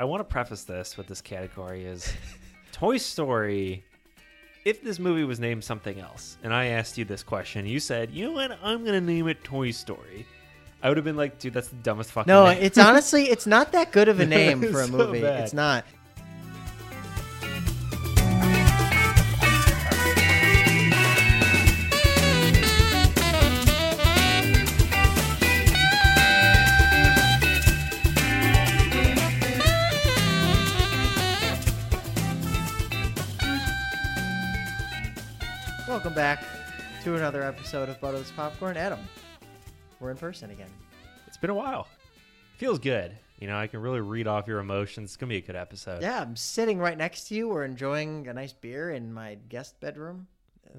I want to preface this with this category is Toy Story. If this movie was named something else, and I asked you this question, you said, "You know what? I'm gonna name it Toy Story." I would have been like, "Dude, that's the dumbest fucking." No, name. it's honestly it's not that good of a name for a so movie. bad. It's not. Welcome back to another episode of Butterless Popcorn. Adam, we're in person again. It's been a while. Feels good. You know, I can really read off your emotions. It's gonna be a good episode. Yeah, I'm sitting right next to you. We're enjoying a nice beer in my guest bedroom.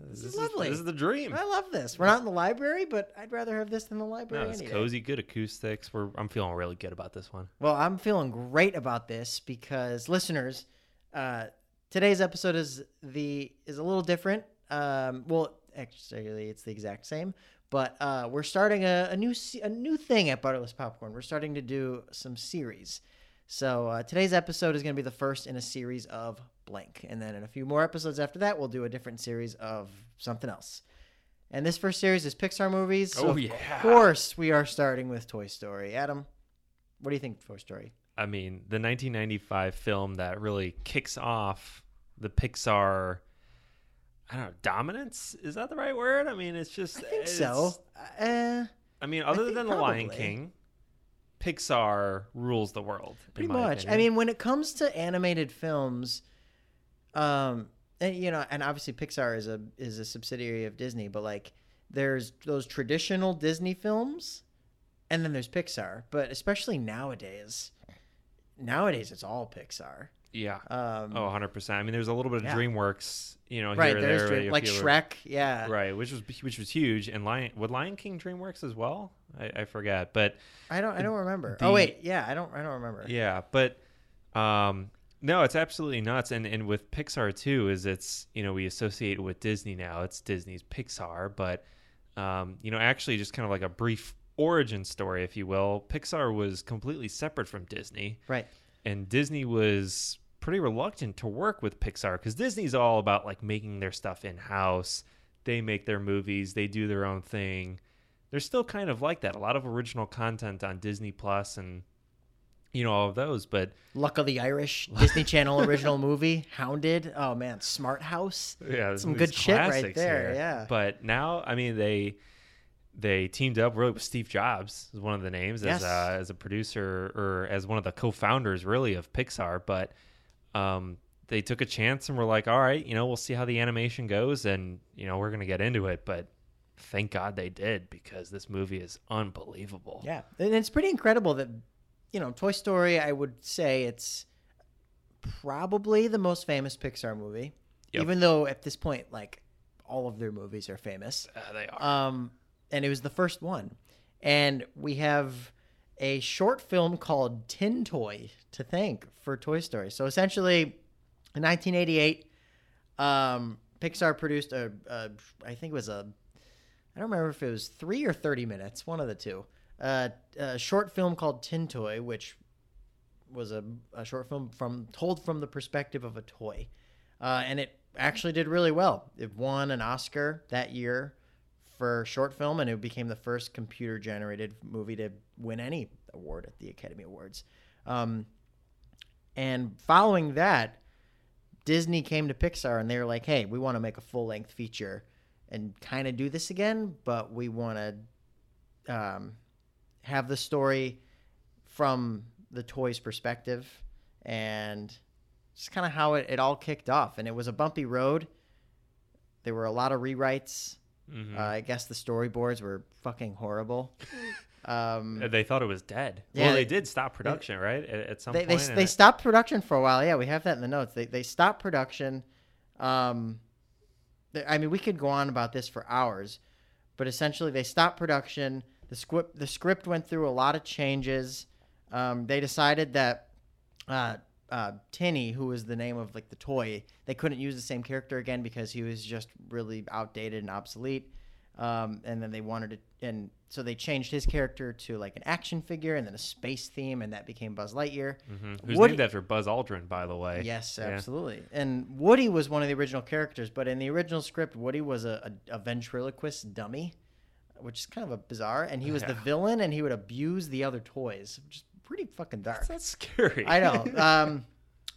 This, is lovely. this is the dream. I love this. We're not in the library, but I'd rather have this than the library. No, it's cozy, good acoustics. We're I'm feeling really good about this one. Well, I'm feeling great about this because listeners, uh, today's episode is the is a little different. Um, well, actually, it's the exact same, but uh, we're starting a, a new a new thing at Butterless Popcorn. We're starting to do some series. So uh, today's episode is going to be the first in a series of blank, and then in a few more episodes after that, we'll do a different series of something else. And this first series is Pixar movies. So Oh, yeah. of course, we are starting with Toy Story. Adam, what do you think of Toy Story? I mean, the 1995 film that really kicks off the Pixar. I don't know, dominance. Is that the right word? I mean, it's just. I think it's- so. Uh, I mean, other think than the Lion. King, Pixar rules the world. pretty much. I mean, when it comes to animated films, um, and you know, and obviously Pixar is a is a subsidiary of Disney, but like there's those traditional Disney films, and then there's Pixar. But especially nowadays, nowadays it's all Pixar. Yeah. Um, Oh, 100 percent. I mean, there's a little bit of Yeah. DreamWorks, you know, right. here or There's there, Dream- like Shrek. Yeah. right? Which was which was huge. And Lion would Lion King DreamWorks as well? I, I forget, but I don't. I don't remember. the- oh wait. Yeah. I don't. I don't remember. Yeah, but um no, it's absolutely nuts. And and with Pixar too, is it's you know we associate it with Disney now. It's Disney's Pixar, but um you know actually just kind of like a brief origin story, if you will. Pixar was completely separate from Disney, Right. And Disney was pretty reluctant to work with Pixar because Disney's all about like making their stuff in house. They make their movies, they do their own thing. They're still kind of like that. A lot of original content on Disney Plus and you know all of those, but Luck of the Irish, Disney Channel original movie, Hounded. Oh man, Smart House. yeah, Some good shit right there, here. yeah. But now, I mean, they they teamed up really with Steve Jobs is one of the names Yes. as uh, as a producer or as one of the co-founders really of Pixar. But um, they took a chance and were like, all right, you know, we'll see how the animation goes, and you know, we're gonna get into it. But thank God they did because this movie is unbelievable. Yeah, and it's pretty incredible that you know Toy Story. I would say it's probably the most famous Pixar movie, Yep. even though at this point, like all of their movies are famous. Uh, they are. Um, and it was the first one, and we have a short film called Tin Toy to thank for Toy Story. So essentially, in 1988, um, Pixar produced a, a, I think it was a, I don't remember if it was three or 30 minutes, one of the two, uh, a short film called Tin Toy, which was a, a short film from told from the perspective of a toy, uh, and it actually did really well. It won an Oscar that year for short film, and it became the first computer generated movie to win any award at the Academy Awards. Um, and following that, Disney came to Pixar and they were like, "Hey, we want to make a full length feature and kind of do this again, but we want to um, have the story from the toy's perspective and just kind of how it, it all kicked off. And it was a bumpy road. There were a lot of rewrites. Mhm. Uh, I guess the storyboards were fucking horrible. Um, Uh, they thought it was dead. Yeah, well, they, they- did stop production, right? At, at some they they, point. and they it- stopped production for a while. Yeah, we have that in the notes. They they stopped production. Um, I mean, we could go on about this for hours, but essentially they stopped production. The script the script went through a lot of changes. Um, they decided that uh, uh, Tinny, who was the name of like the toy, they couldn't use the same character again because he was just really outdated and obsolete. Um, and then they wanted to, and so they changed his character to like an action figure and then a space theme, and that became Buzz Lightyear. hmm Who's Woody- named after Buzz Aldrin, by the way. Yes, Yeah. absolutely. And Woody was one of the original characters, but in the original script, Woody was a, a, a ventriloquist dummy, which is kind of a bizarre. And he was the villain, and he would abuse the other toys, which is pretty fucking dark. That's scary. I know. Um,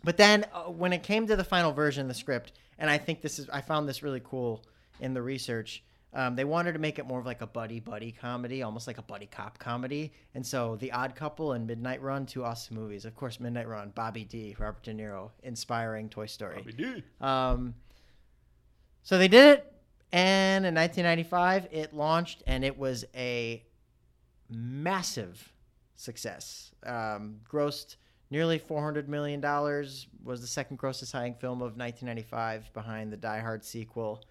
but then uh, when it came to the final version of the script, and I think this is, I found this really cool in the research. Um, they wanted to make it more of like a buddy buddy comedy, almost like a buddy cop comedy. And so The Odd Couple and Midnight Run, two awesome movies. Of course, Midnight Run, Bobby D, Robert De Niro, inspiring Toy Story. We do. Um, so they did it, and in 1995, it launched, and it was a massive success. Um, grossed nearly 400 million dollars. Was the second grossest highing film of 1995, behind the Die Hard sequel.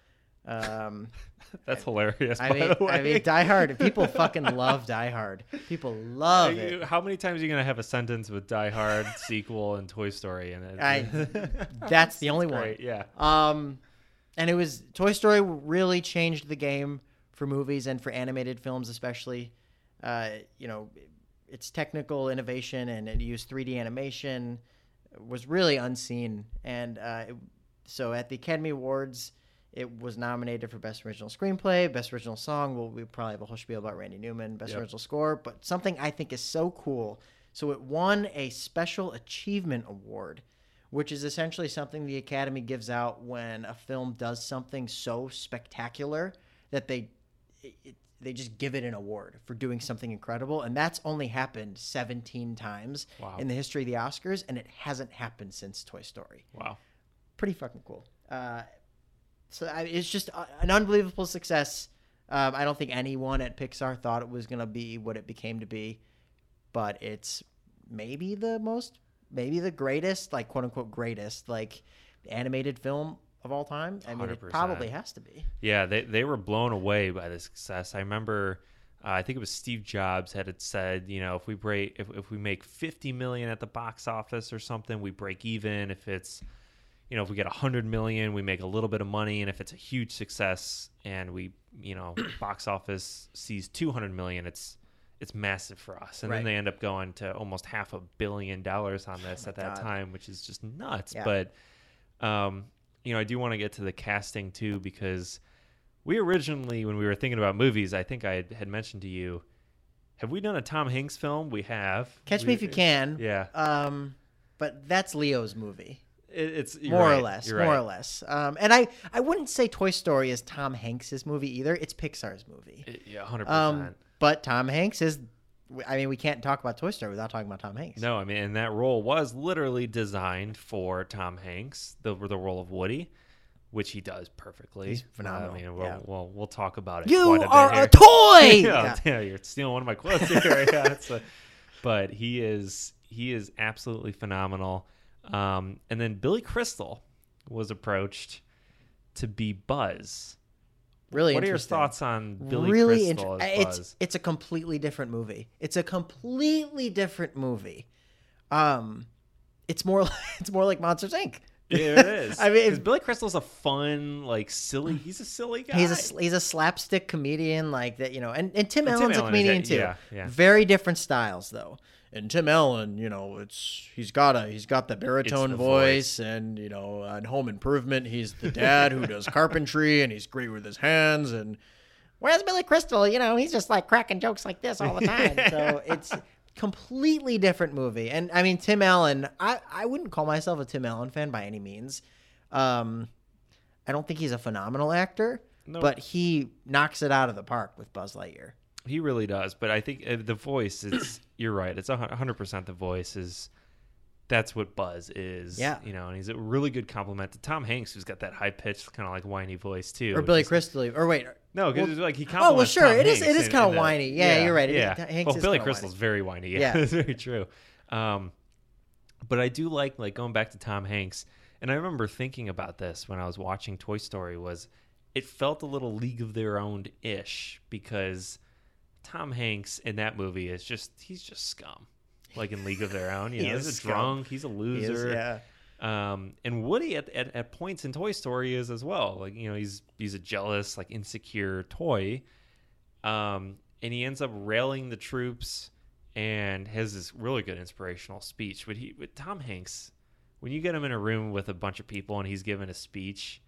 Um, That's hilarious. I mean. I mean, Die Hard. People fucking love Die Hard. People love you- it. How many times are you gonna have a sentence with Die Hard sequel and Toy Story in it? I- that's the only one. Great, Yeah. Um, and it was Toy Story really changed the game for movies and for animated films, especially. Uh, you know, its technical innovation and it used 3D animation was really unseen. And uh, it, so at the Academy Awards, it was nominated for Best Original Screenplay, Best Original Song. Well, we probably have a whole spiel about Randy Newman, Best Yep. Original Score, but something I think is so cool. So it won a Special Achievement Award which is essentially something the Academy gives out when a film does something so spectacular that they it, it- they just give it an award for doing something incredible, and that's only happened 17 times Wow. in the history of the Oscars, and it hasn't happened since Toy Story. Wow. Pretty fucking cool. Uh, so I, it's just a, an unbelievable success. Um, I don't think anyone at Pixar thought it was gonna be what it became to be, but it's maybe the most, maybe the greatest, like quote unquote greatest, like animated film of all time. I mean, it 100%. probably has to be. Yeah, they they were blown away by the success. I remember, uh, I think it was Steve Jobs had it said, you know, if we break, if, if we make fifty million at the box office or something, we break even. If it's, you know, if we get hundred million, we make a little bit of money, and if it's a huge success and we, you know, box office sees two hundred million, it's it's massive for us. And Right. then they end up going to almost half a billion dollars on this my at that God. time, which is just nuts. Yeah. But um, you know, I do want to get to the casting too because we originally, when we were thinking about movies, I think I had, mentioned to you, have we done a Tom Hanks film? We have. Catch We- Me If You Can. Yeah, Um, but that's Leo's movie, it, it's more or less. More right. or less. Um, and I, I wouldn't say Toy Story is Tom Hanks's movie either. It's Pixar's movie. It- yeah, hundred Um, percent. but Tom Hanks is. I mean, we can't talk about Toy Story without talking about Tom Hanks. No, I mean, and that role was literally designed for Tom Hanks, the the role of Woody, which he does perfectly. He's phenomenal, I mean, we'll, yeah. we'll we'll talk about it. You a are a toy. yeah, yeah, you're stealing one of my quotes here. yeah, it's a- but he is he is absolutely phenomenal. Um, and then Billy Crystal was approached to be Buzz. Really. what are your thoughts on Billy really Crystal inter- it's it's a completely different movie. It's a completely different movie. Um, it's more it's more like Monsters Inc. yeah, it is. I mean, Billy Crystal's a fun, like silly. He's a silly guy. He's a he's a slapstick comedian like that, you know, and, and Tim And Tim Allen's a Allen is comedian a- too. yeah, yeah. Very different styles though. And Tim Allen, you know, it's he's got a he's got the baritone the voice, and you know, on Home Improvement, he's the dad who does carpentry, and he's great with his hands. And whereas Billy Crystal, you know, he's just like cracking jokes like this all the time. so it's completely different movie. And I mean, Tim Allen, I I wouldn't call myself a Tim Allen fan by any means. Um, I don't think he's a phenomenal actor, No. but he knocks it out of the park with Buzz Lightyear. He really does, but I think uh, the voice. It's you're right. It's a hundred percent. The voice is that's what Buzz is. Yeah. you know, and he's a really good compliment to Tom Hanks, who's got that high pitched, kind of like whiny voice too. Or Billy is- Crystal, or wait, No, because Well- like he oh well, sure, Tom it is. Hanks It is in- kind in of whiny. Yeah, you're right. It is- Yeah, Hanks well, is Billy Crystal's whiny. very whiny. Yeah, Yeah. that's very true. Um, but I do like like going back to Tom Hanks, and I remember thinking about this when I was watching Toy Story. Was it felt a little League of Their Own ish because Tom Hanks in that movie is just he's just scum, like in League of Their Own. You He know, is he's a drunk, he's a He loser. is, yeah. Um, and Woody at, at, at points in Toy Story is as well. Like you know, he's he's a jealous, like insecure toy. Um, and he ends up railing the troops and has this really good inspirational speech. But he, with Tom Hanks, when you get him in a room with a bunch of people and he's giving a speech,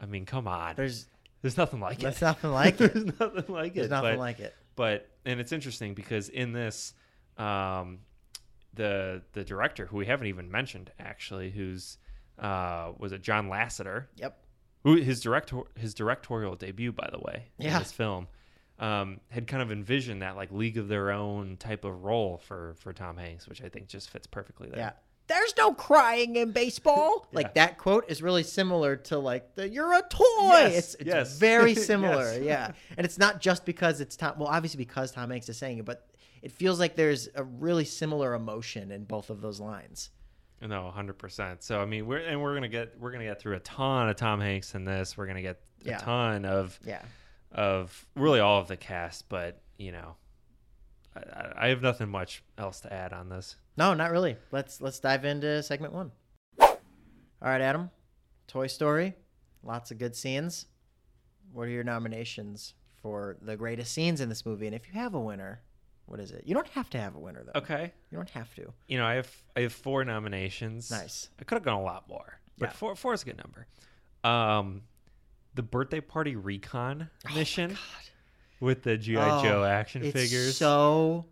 I mean, come on, there's There's nothing like there's it. There's nothing like it. there's nothing like it. There's nothing but, like it. But and it's interesting because in this, um, the the director who we haven't even mentioned actually, who's uh, was it John Lasseter? Yep. who his director his directorial debut by the way in Yeah. this film um, had kind of envisioned that like league of their own type of role for for Tom Hanks which I think just fits perfectly there Yeah. There's no crying in baseball. Yeah. Like that quote is really similar to like the "You're a toy." Yes, it's it's yes. very similar. Yes. Yeah, and it's not just because it's Tom. Well, obviously because Tom Hanks is saying it, but it feels like there's a really similar emotion in both of those lines. no 100% so I mean we're and we're gonna get we're gonna get through a ton of Tom Hanks in this we're gonna get a Yeah. ton of Yeah. of really all of the cast but you know I- I, I have nothing much else to add on this No, not really. Let's let's dive into segment one. All right, Adam. Toy Story. Lots of good scenes. What are your nominations for the greatest scenes in this movie? And if you have a winner, what is it? You don't have to have a winner though. okay You don't have to. you know I have I have four nominations Nice. I could have gone a lot more, but Yeah. four four is a good number. Um, the birthday party recon mission Oh God. with the GI Oh, Joe action it's figures. so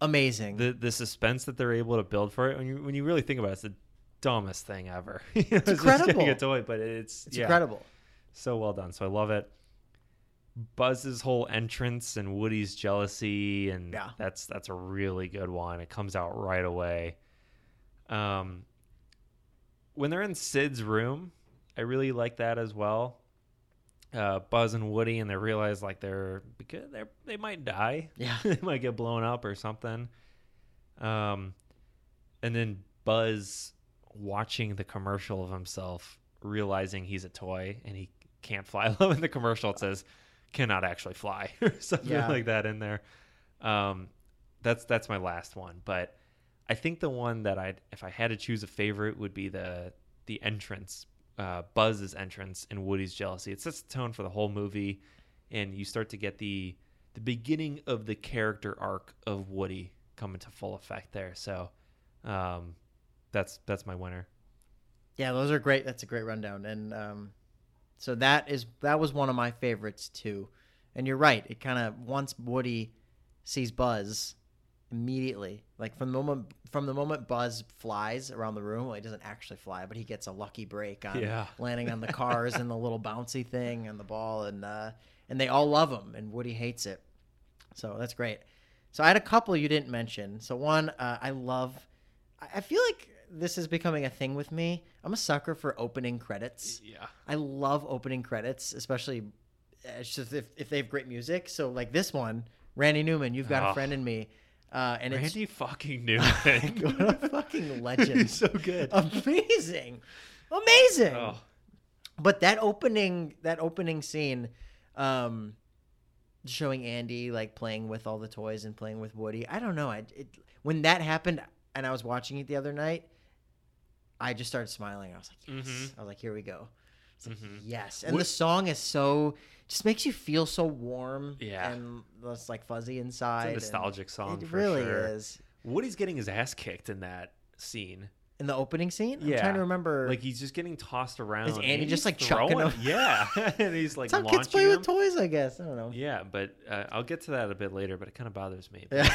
amazing. the the suspense that they're able to build for it when you when you really think about it, it's the dumbest thing ever. it's just incredible. getting a toy, but it's it's yeah, incredible. so well done. So I love it. Buzz's whole entrance and Woody's jealousy, and Yeah. that's that's a really good one. It comes out right away. Um, when they're in Sid's room, I really like that as well. Uh, Buzz and Woody, and they realize like they're because they are they might die. Yeah. they might get blown up or something. Um, and then Buzz watching the commercial of himself, realizing he's a toy and he can't fly. Love in the commercial it says cannot actually fly or something Yeah. like that in there. Um, that's that's my last one, but I think the one that I if I had to choose a favorite would be the the entrance, uh, Buzz's entrance and Woody's jealousy. It sets the tone for the whole movie, and you start to get the the beginning of the character arc of Woody come into full effect there. So, um, that's that's my winner. Yeah, those are great. That's a great rundown. And um, so that is that was one of my favorites too. And you're right. It kind of once Woody sees Buzz immediately, like from the moment from the moment Buzz flies around the room, well, he doesn't actually fly, but he gets a lucky break on Yeah. landing on the cars and the little bouncy thing and the ball, and uh, and they all love him, and Woody hates it. So that's great. So I had a couple you didn't mention. So one, uh, I love. I feel like this is becoming a thing with me. I'm a sucker for opening credits. Yeah. I love opening credits, especially uh, it's just if, if they have great music. So like this one, Randy Newman, you've got Oh. a friend in me, uh, and Randy fucking knew it's what a fucking legend, He's so good. amazing, amazing. Oh, But that opening, that opening scene, um, showing Andy like playing with all the toys and playing with Woody. I don't know. I it, when that happened, and I was watching it the other night, I just started smiling. I was like, yes. Mhm. I was like, here we go. Like, Mhm. yes. And Wo- the song is so just makes you feel so warm. Yeah. And it's like fuzzy inside. it's a and nostalgic song It really sure. is. Woody's getting his ass kicked in that scene. In the opening scene, I'm trying to remember. Like he's just getting tossed around. Is Andy and just, like, chucking him? Yeah, and he's like That's how kids play him. with toys, I guess. I don't know. Yeah, but uh, I'll get to that a bit later. But it kind of bothers me. Yeah.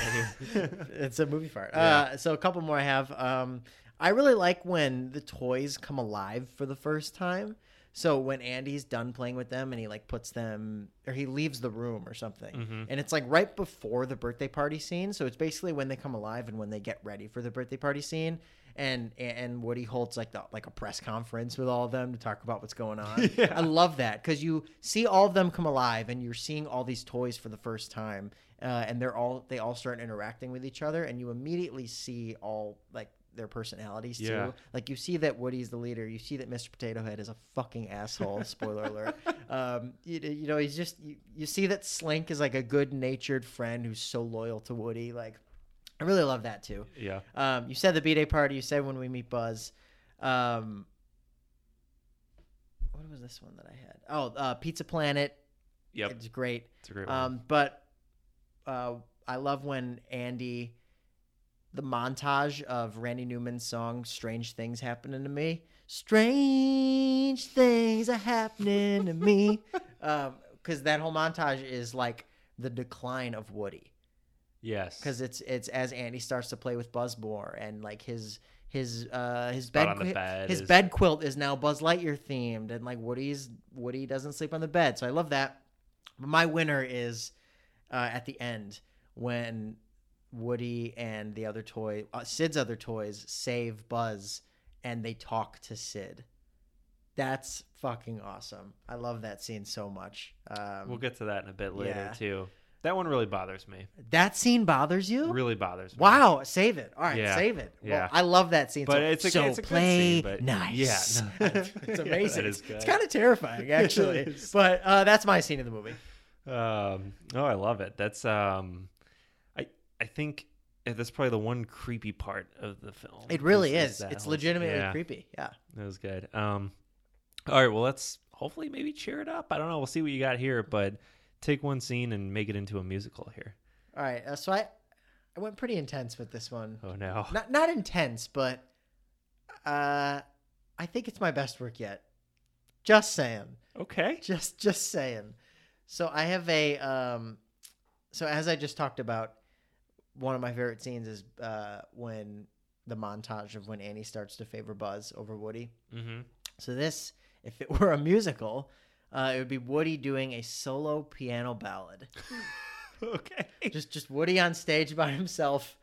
it's a movie fart. Yeah. Uh, so a couple more I have. Um, I really like when the toys come alive for the first time. So when Andy's done playing with them and he like puts them or he leaves the room or something. Mhm. And it's like right before the birthday party scene. So it's basically when they come alive and when they get ready for the birthday party scene. And and Woody holds like the like a press conference with all of them to talk about what's going on. Yeah. I love that because you see all of them come alive and you're seeing all these toys for the first time, uh, and they're all they all start interacting with each other, and you immediately see all like their personalities too. Like you see that Woody's the leader. You see that Mr. Potato Head is a fucking asshole. Spoiler alert. Um, you, you know he's just you, you see that Slink is like a good natured friend who's so loyal to Woody. Like I really love that too. yeah. Um, you said the B Day party. You said when we meet Buzz. Um, what was this one that I had? Oh, uh, Pizza Planet. Yep, It's great. it's a great one. Um, but uh, I love when Andy, the montage of Randy Newman's song "Strange Things Happening to Me." Strange things are happening to me, because that whole montage is like the decline of Woody yes, because it's it's as Andy starts to play with Buzz more and like his his uh his bed, qui- bed his is- bed quilt is now Buzz Lightyear themed and like Woody's Woody doesn't sleep on the bed so I love that. But my winner is uh, at the end when Woody and the other toy uh, Sid's other toys save Buzz and they talk to Sid. That's fucking awesome. I love that scene so much. Um, we'll get to that in a bit later yeah. too. That one really bothers me. that scene bothers you? Really bothers me. Wow, save it. All right, Yeah, save it. yeah. Well, I love that scene. But so, it's a- so it's a good play scene, but- nice. yeah, no, it's yeah, amazing. is It's kind of terrifying, actually. But uh, that's my scene in the movie. Um, oh, I love it. That's um, I think that's probably the one creepy part of the film. It really is. that It's whole- legitimately yeah, creepy. Yeah. That was good. Um, all right. Well, let's hopefully maybe cheer it up. I don't know. We'll see what you got here, but take one scene and make it into a musical here. All right. Uh, so I, I went pretty intense with this one. Oh no. Not not intense, but uh, I think it's my best work yet. Just saying. Okay. just just saying so i have a um so as i just talked about one of my favorite scenes is uh when the montage of when andy starts to favor buzz over woody. Mm-hmm. so this if it were a musical uh it would be woody doing a solo piano ballad. Okay. just just woody on stage by himself.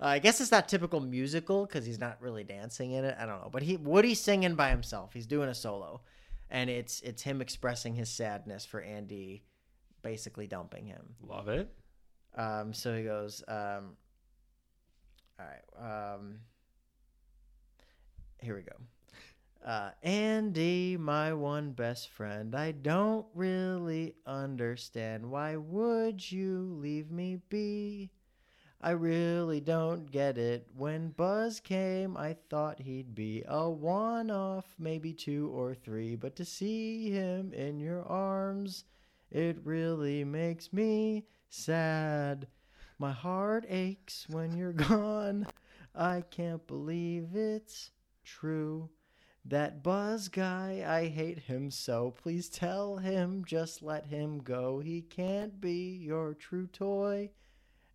Uh, i guess it's not typical musical because he's not really dancing in it. I don't know. But he woody's singing by himself. He's doing a solo. And it's it's him expressing his sadness for andy basically dumping him. Love it. Um so he goes um all right um here we go uh, Andy, my one best friend, I don't really understand. Why would you leave me be? I really don't get it. When Buzz came, I thought he'd be a one off, maybe two or three. But to see him in your arms, it really makes me sad. My heart aches when you're gone. I can't believe it's true. That Buzz guy, I hate him so. Please tell him, just let him go. He can't be your true toy,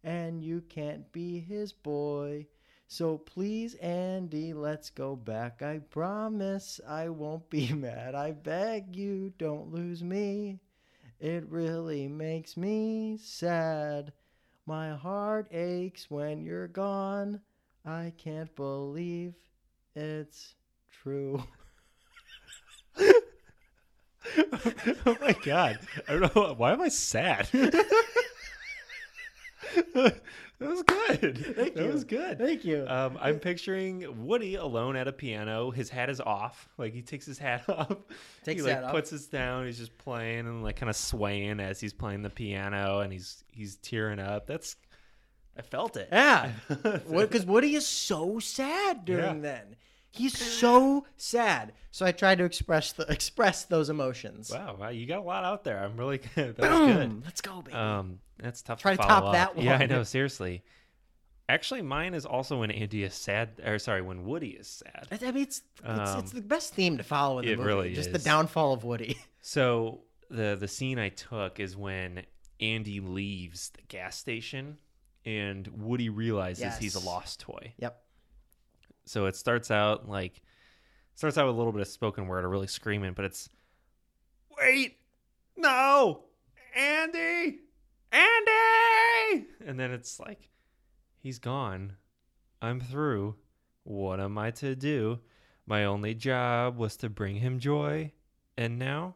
and you can't be his boy. So please, Andy, let's go back. I promise I won't be mad. I beg you, don't lose me. It really makes me sad. My heart aches when you're gone. I can't believe it's true. oh my god. I don't know why am I sad? that was good. Thank that you. was good. Thank you. Um, I'm picturing Woody alone at a piano. His hat is off. Like he takes his hat off. Takes he like hat off. puts his down. He's just playing and like kind of swaying as he's playing the piano, and he's he's tearing up. That's I felt it. yeah. Because Woody is so sad during Yeah. then. He's so sad. So I tried to express the express those emotions. Wow, wow, you got a lot out there. I'm really good. That was Boom. good. Let's go, baby. Um, that's tough. Try to to top that one. Yeah, I know. Seriously. Actually, mine is also when Andy is sad, or sorry, when Woody is sad. I mean, it's it's, Um, it's the best theme to follow in the it movie. really Just is. the downfall of Woody. So the the scene I took is when Andy leaves the gas station, and Woody realizes he's a lost toy. Yep. So it starts out like starts out with a little bit of spoken word, or really screaming, but it's wait, no, Andy, Andy, and then it's like he's gone. I'm through. What am I to do? My only job was to bring him joy, and now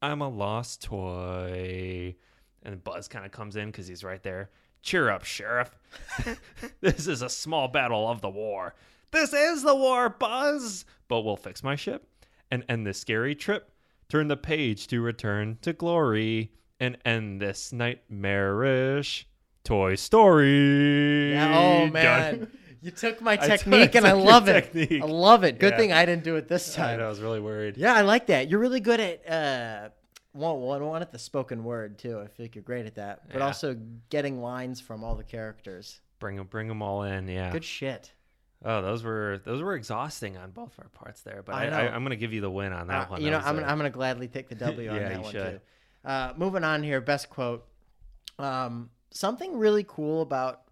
I'm a lost toy. And Buzz kind of comes in because he's right there. Cheer up, Sheriff. this is a small battle of the war. This is the war, Buzz. But we'll fix my ship and end this scary trip. Turn the page to return to glory and end this nightmarish Toy Story. Yeah, oh Done. man. You took my I took- technique and I love it. technique. I love it. Good Yeah. thing I didn't do it this I, time. know, I was really worried. Yeah, I like that. You're really good at uh one one one at the spoken word too. I feel like you're great at that. But Yeah. also getting lines from all the characters. Bring them, bring them all in. Yeah. Good shit. Oh, those were those were exhausting on both our parts there. But I I, I, I'm gonna give you the win on that Uh, one. you know, I'm gonna, I'm gonna gladly take the W on Yeah, that one should. too. Uh, moving on here, best quote. Um, something really cool about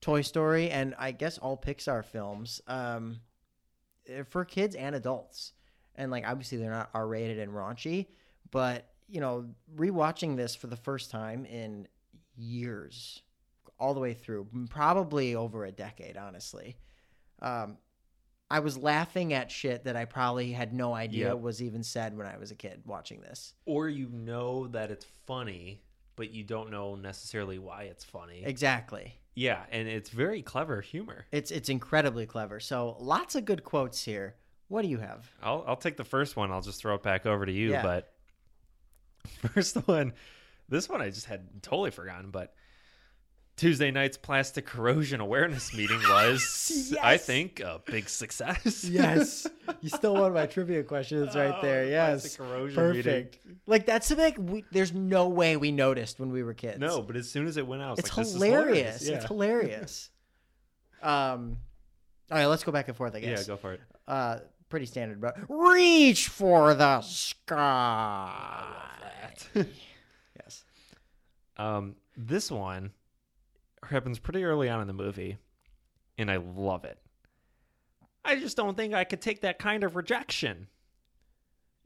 Toy Story and I guess all Pixar films, um, for kids and adults, and like obviously they're not R rated and raunchy, but you know, rewatching this for the first time in years, all the way through, probably over a decade, honestly. Um, I was laughing at shit that I probably had no idea Yep. was even said when I was a kid watching this. or you know that it's funny, but you don't know necessarily why it's funny. Exactly. yeah, and it's very clever humor. It's it's incredibly clever. So lots of good quotes here. What do you have? I'll I'll take the first one. I'll just throw it back over to you. Yeah. But first one, this one I just had totally forgotten. But Tuesday night's plastic corrosion awareness meeting was, I think, a big success. Yes, you still one of my trivia questions right there. Oh, Yes, plastic corrosion perfect. Like that's something we, there's no way we noticed when we were kids. No, but as soon as it went out, it's like, this is hilarious. Yeah. It's hilarious. um, all right, let's go back and forth. I guess. yeah, go for it. Uh, pretty standard, but reach for the sky. Yes. um, this one happens pretty early on in the movie, and I love it. I just don't think I could take that kind of rejection.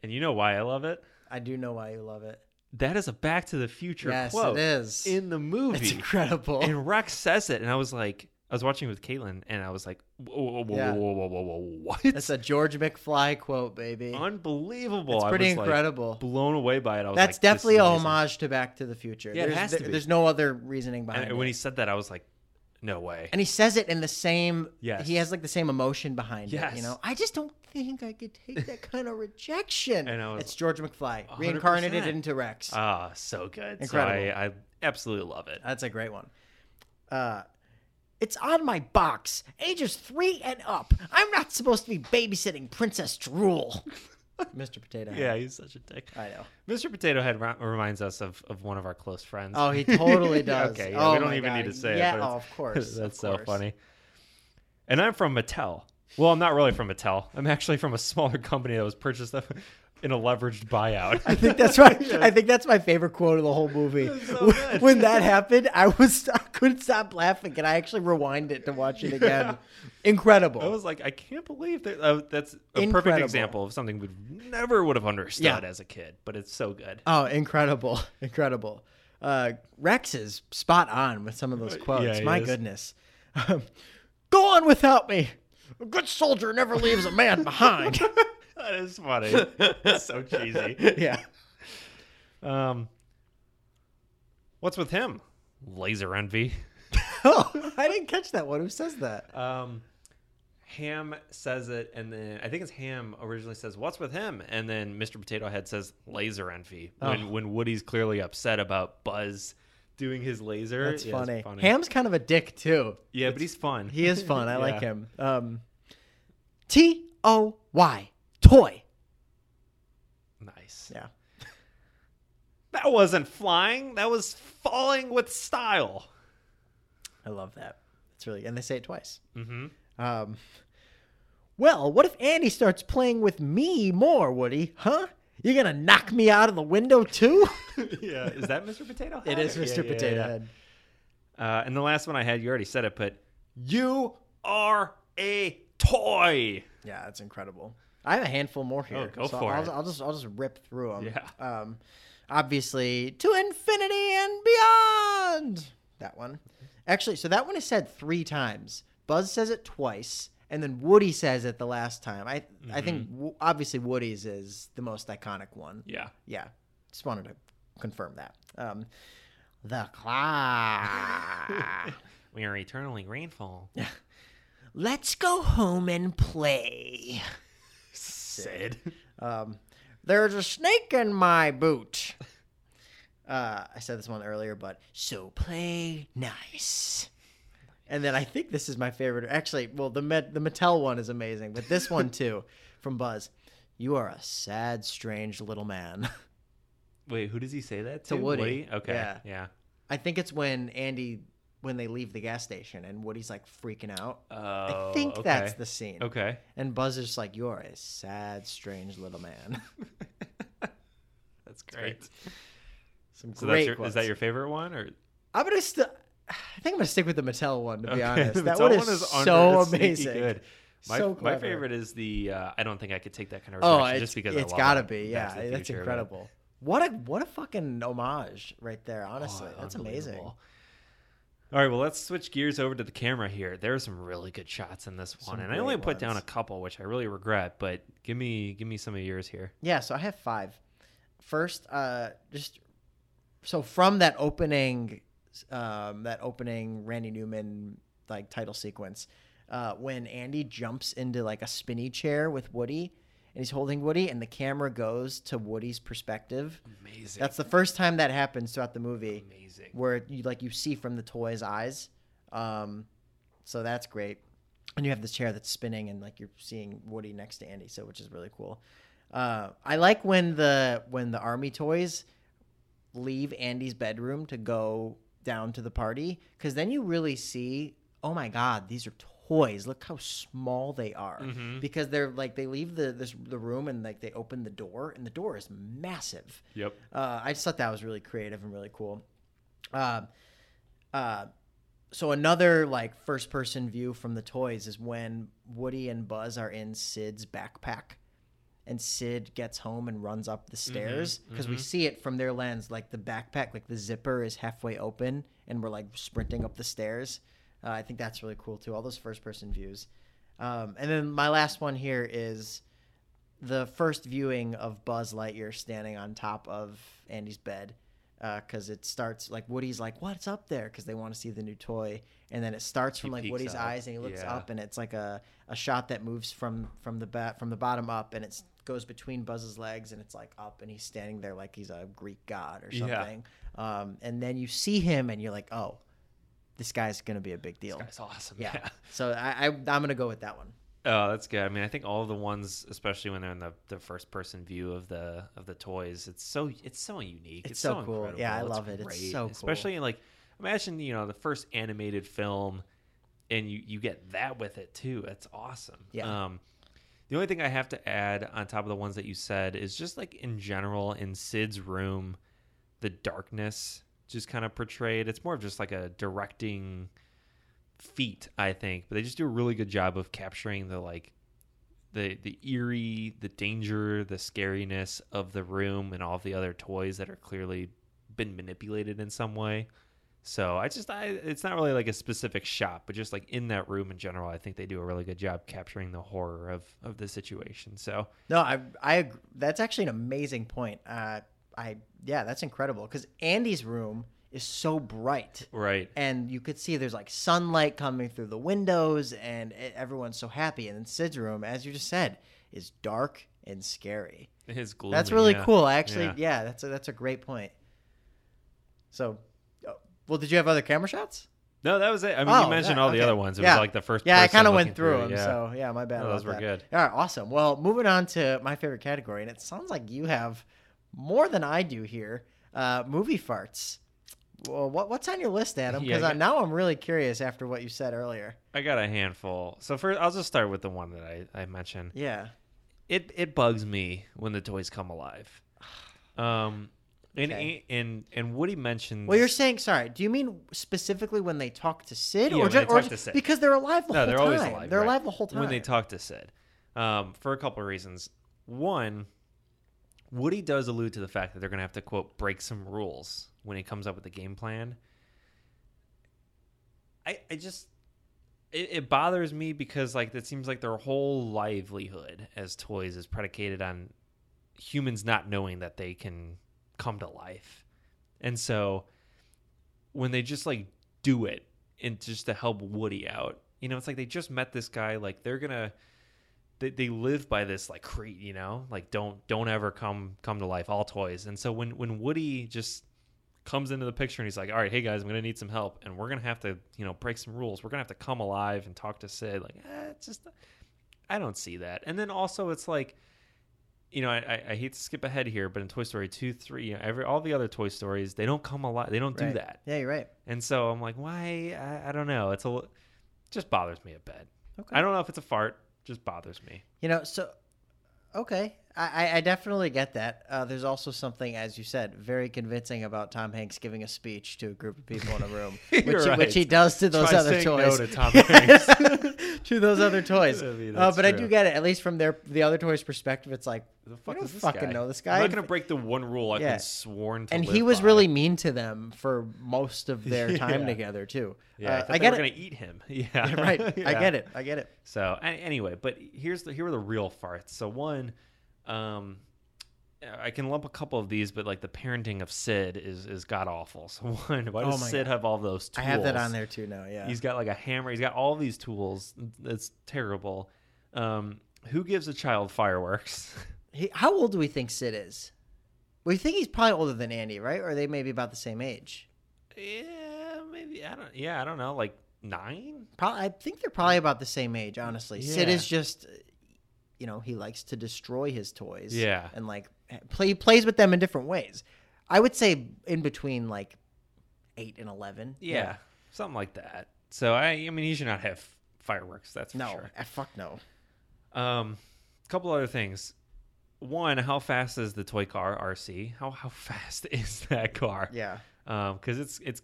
And you know why I love it? I do know why you love it. That is a Back to the Future yes, quote it is. in the movie. it's incredible. And Rex says it, and I was like, I was watching with Caitlin, and I was like, whoa, whoa, whoa, Yeah. whoa, whoa, whoa, whoa, what? That's a George McFly quote, baby. unbelievable. It's pretty was, like, incredible. blown away by it. I was That's like, definitely a homage to Back to the Future. Yeah, it there's, has to there- be. there's no other reasoning behind And it. when he said that, I was like, no way. and he says it in the same. Yes. He has like the same emotion behind it. You know, I just don't think I could take that kind of rejection. And I was- it's George McFly 100%. reincarnated into Rex. Ah, so good. Incredible. So I, I absolutely love it. That's a great one. Uh, it's on my box, ages three and up. I'm not supposed to be babysitting Princess Drool. Mr. Potato Head. Yeah, he's such a dick. I know. Mr. Potato Head ri- reminds us of, of one of our close friends. Oh, he totally does. okay, yeah, oh we don't my even God. need to say yeah, it. but oh, of course. That's of so course. funny. And I'm from Mattel. Well, I'm not really from Mattel. I'm actually from a smaller company that was purchased in a leveraged buyout. I think that's right. I think that's my favorite quote of the whole movie. so good. when that happened, I was I couldn't stop laughing, and I actually rewind it to watch it again. Incredible. I was like, I can't believe that. Uh, that's a perfect example of something we never would have understood Yeah. as a kid, but it's so good. Oh, incredible. Incredible. Uh, Rex is spot on with some of those quotes. Yeah, My is. goodness. Um, Go on without me. A good soldier never leaves a man behind. That is funny. It's so cheesy. yeah. Um, what's with him? Laser envy. Oh, I didn't catch that one. Who says that? Um, Ham says it, and then I think it's Ham originally says, "What's with him?" And then Mr. Potato Head says, "Laser envy." When Oh. when Woody's clearly upset about Buzz doing his laser. That's Yeah, it's funny. Ham's kind of a dick too. Yeah, but he's fun. He is fun. I like him. Um, T O Y toy. Nice. Yeah. That wasn't flying. That was falling with style. I love that. It's really and they say it twice. Mm-hmm. Um, well, what if Andy starts playing with me more, Woody? Huh? You're gonna knock me out of the window too? yeah. Is that Mr. Potato it Head? is Yeah, Mr. yeah, Potato yeah. Head. Uh, and the last one I had, you already said it, but you are a toy. Yeah, that's incredible. I have a handful more here. Oh, go so for I'll, it. I'll just I'll just rip through them. Yeah. Um, obviously, to infinity and beyond. That one. Actually, so that one is said three times. Buzz says it twice, and then Woody says it the last time. I I think Mm-hmm. w- obviously Woody's is the most iconic one. Yeah. Yeah, just wanted to confirm that. Um, the clock. We are eternally rainfall. Let's go home and play. Sid. Um, there's a snake in my boot. Uh, I said this one earlier, but so play nice. And then I think this is my favorite. Actually, well, the Met, the Mattel one is amazing, but this one too, from Buzz. You are a sad, strange little man. Wait, who does he say that To to? Woody. Okay. Yeah. Yeah. I think it's when Andy when they leave the gas station and Woody's like freaking out. Oh, I think okay. that's the scene. Okay. And Buzz is just like, "You're a sad, strange little man." That's great. Some So great that's your, is that your favorite one or I'm gonna still. I think I'm gonna stick with the Mattel one to be Okay, honest. the That Mattel one is, under- so amazing. Good. My, so my favorite is the uh, I don't think I could take that kind of Oh, rejection it's, just because it's gotta it. be. Yeah, to that's Future, but- incredible. What a what a fucking homage right there. Oh, Honestly, that's amazing. All right, well, let's switch gears over to the camera here. There are some really good shots in this one, Some and I only put down a ones. couple, which I really regret. But give me, give me some of yours here. Yeah, so I have five. First, uh, just so from that opening, um, that opening Randy Newman like title sequence, uh, when Andy jumps into like a spinny chair with Woody, and he's holding Woody, and the camera goes to Woody's perspective. Amazing. That's the first time that happens throughout the movie, amazing. where you like you see from the toy's eyes. Um, so that's great. And you have this chair that's spinning, and like you're seeing Woody next to Andy, so which is really cool. Uh, I like when the when the army toys leave Andy's bedroom to go down to the party, because then you really see, oh my god, these are toys. Look how small they are. Mhm. Because they're like they leave the this the room and like they open the door, and the door is massive. Yep. Uh, I just thought that was really creative and really cool. Uh, uh, so another like first person view from the toys is when Woody and Buzz are in Sid's backpack, and Sid gets home and runs up the stairs because we mhm. see it from their lens, like the backpack, like the zipper is halfway open, and we're like sprinting up the stairs. Uh, I think that's really cool too. All those first person views. Um, and then my last one here is the first viewing of Buzz Lightyear standing on top of Andy's bed because it starts like Woody's like, "What's up there?" Because they want to see the new toy, and then it starts from He like Woody's up. eyes and he looks Yeah. up, and it's like a, a shot that moves from from the bat from the bottom up, and it goes between Buzz's legs, and it's like up, and he's standing there like he's a Greek god or Yeah. something. Um, and then you see him, and you're like, "Oh, this guy's gonna be a big deal. This deal." guy's awesome. Yeah. yeah. So I, I I'm gonna go with that one. Oh, that's good. I mean, I think all of the ones, especially when they're in the, the first person view of the of the toys, it's so it's so unique. It's so cool. incredible. Yeah, I love it. It's so cool. Especially in like imagine you know the first animated film, and you you get that with it too. That's awesome. Yeah. Um, the only thing I have to add on top of the ones that you said is just like in general in Sid's room, the darkness just kind of portrayed. It's more of just like a directing feat, I think. But they just do a really good job of capturing the like the the eerie, the danger, the scariness of the room and all the other toys that are clearly been manipulated in some way. So I just I it's not really like a specific shot, but just like in that room in general, I think they do a really good job capturing the horror of of the situation. So No, I I that's actually an amazing point. Uh, I yeah, that's incredible because Andy's room is so bright, right. and you could see there's like sunlight coming through the windows, and everyone's so happy. And then Sid's room, as you just said, is dark and scary. His gloomy, that's really yeah. cool. I actually, Yeah. yeah. that's a, that's a great point. So, oh, well, did you have other camera shots? No, that was it. I mean, Oh, you mentioned yeah, all the okay. other ones. It Yeah. was like the first. Yeah, I kind of went through them. Yeah. So yeah, my bad. No, those about were that. good. All right, awesome. Well, moving on to my favorite category, and it sounds like you have more than I do here. Uh, movie farts. Well, what, what's on your list, Adam? Because got- now I'm really curious after what you said earlier. I got a handful. So first, I'll just start with the one that I, I mentioned. Yeah. It it bugs me when the toys come alive. Um, and Okay. and and Woody mentions. Well, you're saying sorry. Do you mean specifically when they talk to Sid, Yeah, or just they or talk to Sid. because they're alive the no, whole they're time? always alive. They're right. alive the whole time. when they talk to Sid, um, for a couple of reasons. One, Woody does allude to the fact that they're going to have to quote break some rules when he comes up with the game plan. I I just it, it bothers me because like it seems like their whole livelihood as toys is predicated on humans not knowing that they can come to life. And so when they just like do it and just to help Woody out, you know, it's like they just met this guy, like they're gonna they, they live by this like creed, you know, like don't don't ever come come to life, all toys. And so when when Woody just comes into the picture and he's like, "All right, hey guys, I'm gonna need some help, and we're gonna have to, you know, break some rules. We're gonna have to come alive and talk to Sid." Like, eh, it's just, I don't see that. And then also, it's like, you know, I, I, hate to skip ahead here, but in Toy Story two, three, you know, every all the other Toy Stories, they don't come alive. They don't do that. Yeah, you're right. And so I'm like, why? I, I don't know. It's a, li- just bothers me a bit. Okay. I don't know if it's a fart. Just bothers me. You know, so okay, I, I- I definitely get that. Uh, there's also something, as you said, very convincing about Tom Hanks giving a speech to a group of people in a room, which, he, right. which he does to those Try other saying no toys. to Tom Hanks. to those other toys. I mean, uh, but I do get it. At least from their the other toys' perspective, it's like The fuck don't is this fucking guy? know this I'm guy. not gonna break the one rule I've Yeah. been sworn to. and he was by. really mean to them for most of their time Yeah. together too. Yeah, I, Uh, I they get were it. gonna eat him. Yeah, Yeah, right. I get it. I get it. So anyway, but here's the here are the real farts. So one, um, I can lump a couple of these, but like the parenting of Sid is is god awful. So one, why Oh does my Sid God. have all those I have that on there too now. Yeah. He's got like a hammer. He's got all these tools. It's terrible. Um, who gives a child fireworks? He, how old do we think Sid is? We think he's probably older than Andy, right? Or are they maybe about the same age? yeah, maybe I don't. Yeah, I don't know. Like nine. Probably, I think they're probably about the same age. Honestly, Sid is just, you know, he likes to destroy his toys. Yeah. and like play plays with them in different ways. I would say in between like eight and eleven. Yeah, something like that. So I, I mean, he should not have fireworks. That's for No, sure. uh, fuck no. Um, a couple other things. One, how fast is the toy car RC? How how fast is that car? Yeah, Um, because it's it's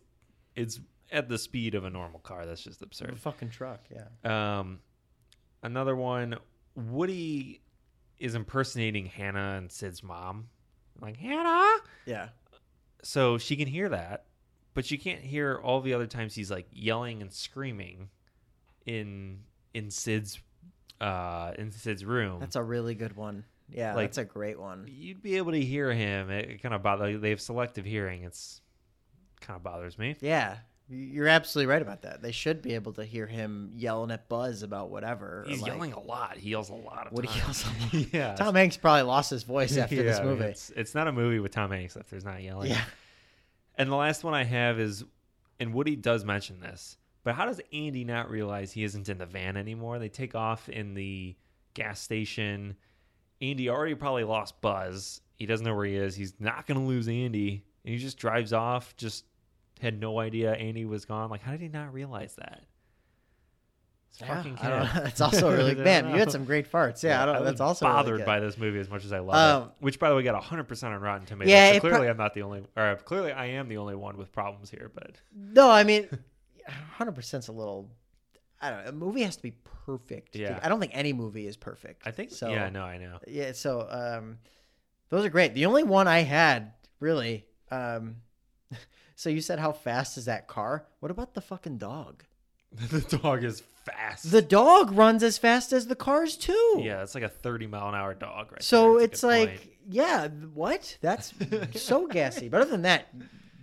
it's at the speed of a normal car. That's just a absurd. fucking truck. Yeah. Um, another one. Woody is impersonating Hannah and Sid's mom, like Hannah. Yeah. So she can hear that, but she can't hear all the other times he's like yelling and screaming in in Sid's uh in Sid's room. That's a really good one. Yeah, Like- that's a great one. You'd be able to hear him. It, it kind of bother. They have selective hearing. It's kind of bothers me. Yeah, you're absolutely right about that. They should be able to hear him yelling at Buzz about whatever. He's like- yelling a lot. He yells a lot of Woody times. yells a lot. yeah. Tom Hanks probably lost his voice after Yeah, this movie. It's, it's not a movie with Tom Hanks if there's not yelling. Yeah. And the last one I have is, and Woody does mention this, but how does Andy not realize he isn't in the van anymore? They take off in the gas station. Andy already probably lost Buzz. He doesn't know where he is. He's not going to lose Andy. And he just drives off, just had no idea Andy was gone. Like, how did he not realize that? It's Yeah, fucking I cat. That's also really I man. You had some great farts. Yeah, I don't. was that's also bothered good. by this movie as much as I love Um, it. Which, by the way, got 100% on Rotten Tomatoes. Yeah, so it pro- clearly I'm not the only, or clearly I am the only one with problems here. But No, I mean, hundred percent's a little. I don't know. A movie has to be perfect. Yeah. I don't think any movie is perfect. I think, so. yeah, no, I know. Yeah. So, um, those are great. The only one I had really. Um, so you said how fast is that car? What about the fucking dog? the dog is fast. The dog runs as fast as the cars too. yeah, it's like a 30 mile an hour dog, right? So there. it's like, point. yeah, what? That's so gassy. But other than that,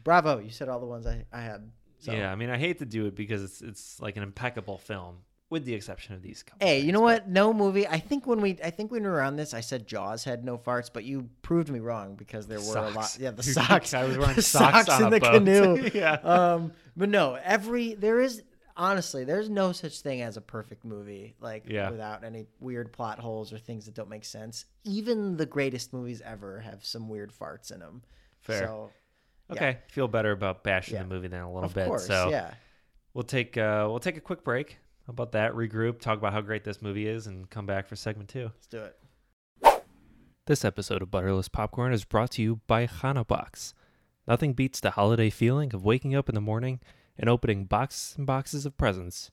bravo. You said all the ones I, I had. So. yeah. I mean, I hate to do it because it's it's like an impeccable film, with the exception of these. Couple Hey, you know what? No movie. I think when we, I think when we were on this, I said Jaws had no farts, but you proved me wrong because there were a lot. Yeah, the socks. I was wearing socks on in the boat. canoe. Yeah. Um, but no, every there is honestly there's no such thing as a perfect movie like Yeah. without any weird plot holes or things that don't make sense. Even the greatest movies ever have some weird farts in them. Fair. So Okay, feel better about bashing Yeah. the movie then a little of bit. course, so yeah. we'll take uh, we'll take a quick break. How about that? Regroup, talk about how great this movie is, and come back for segment two. Let's do it. This episode of Butterless Popcorn is brought to you by Hanabox. Nothing beats the holiday feeling of waking up in the morning and opening boxes and boxes of presents.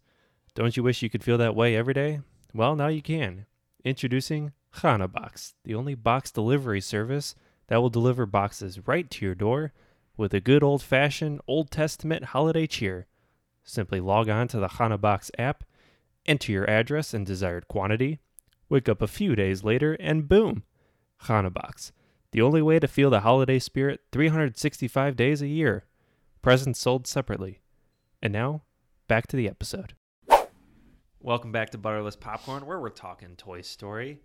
Don't you wish you could feel that way every day? Well, now you can. Introducing Hanabox, the only box delivery service that will deliver boxes right to your door with a good old fashioned Old Testament holiday cheer. Simply log on to the Hanabox app, enter your address and desired quantity, wake up a few days later, and boom! Hanabox, the only way to feel the holiday spirit 365 days a year. Presents sold separately. And now, back to the episode. Welcome back to Butterless Popcorn, where we're talking Toy Story.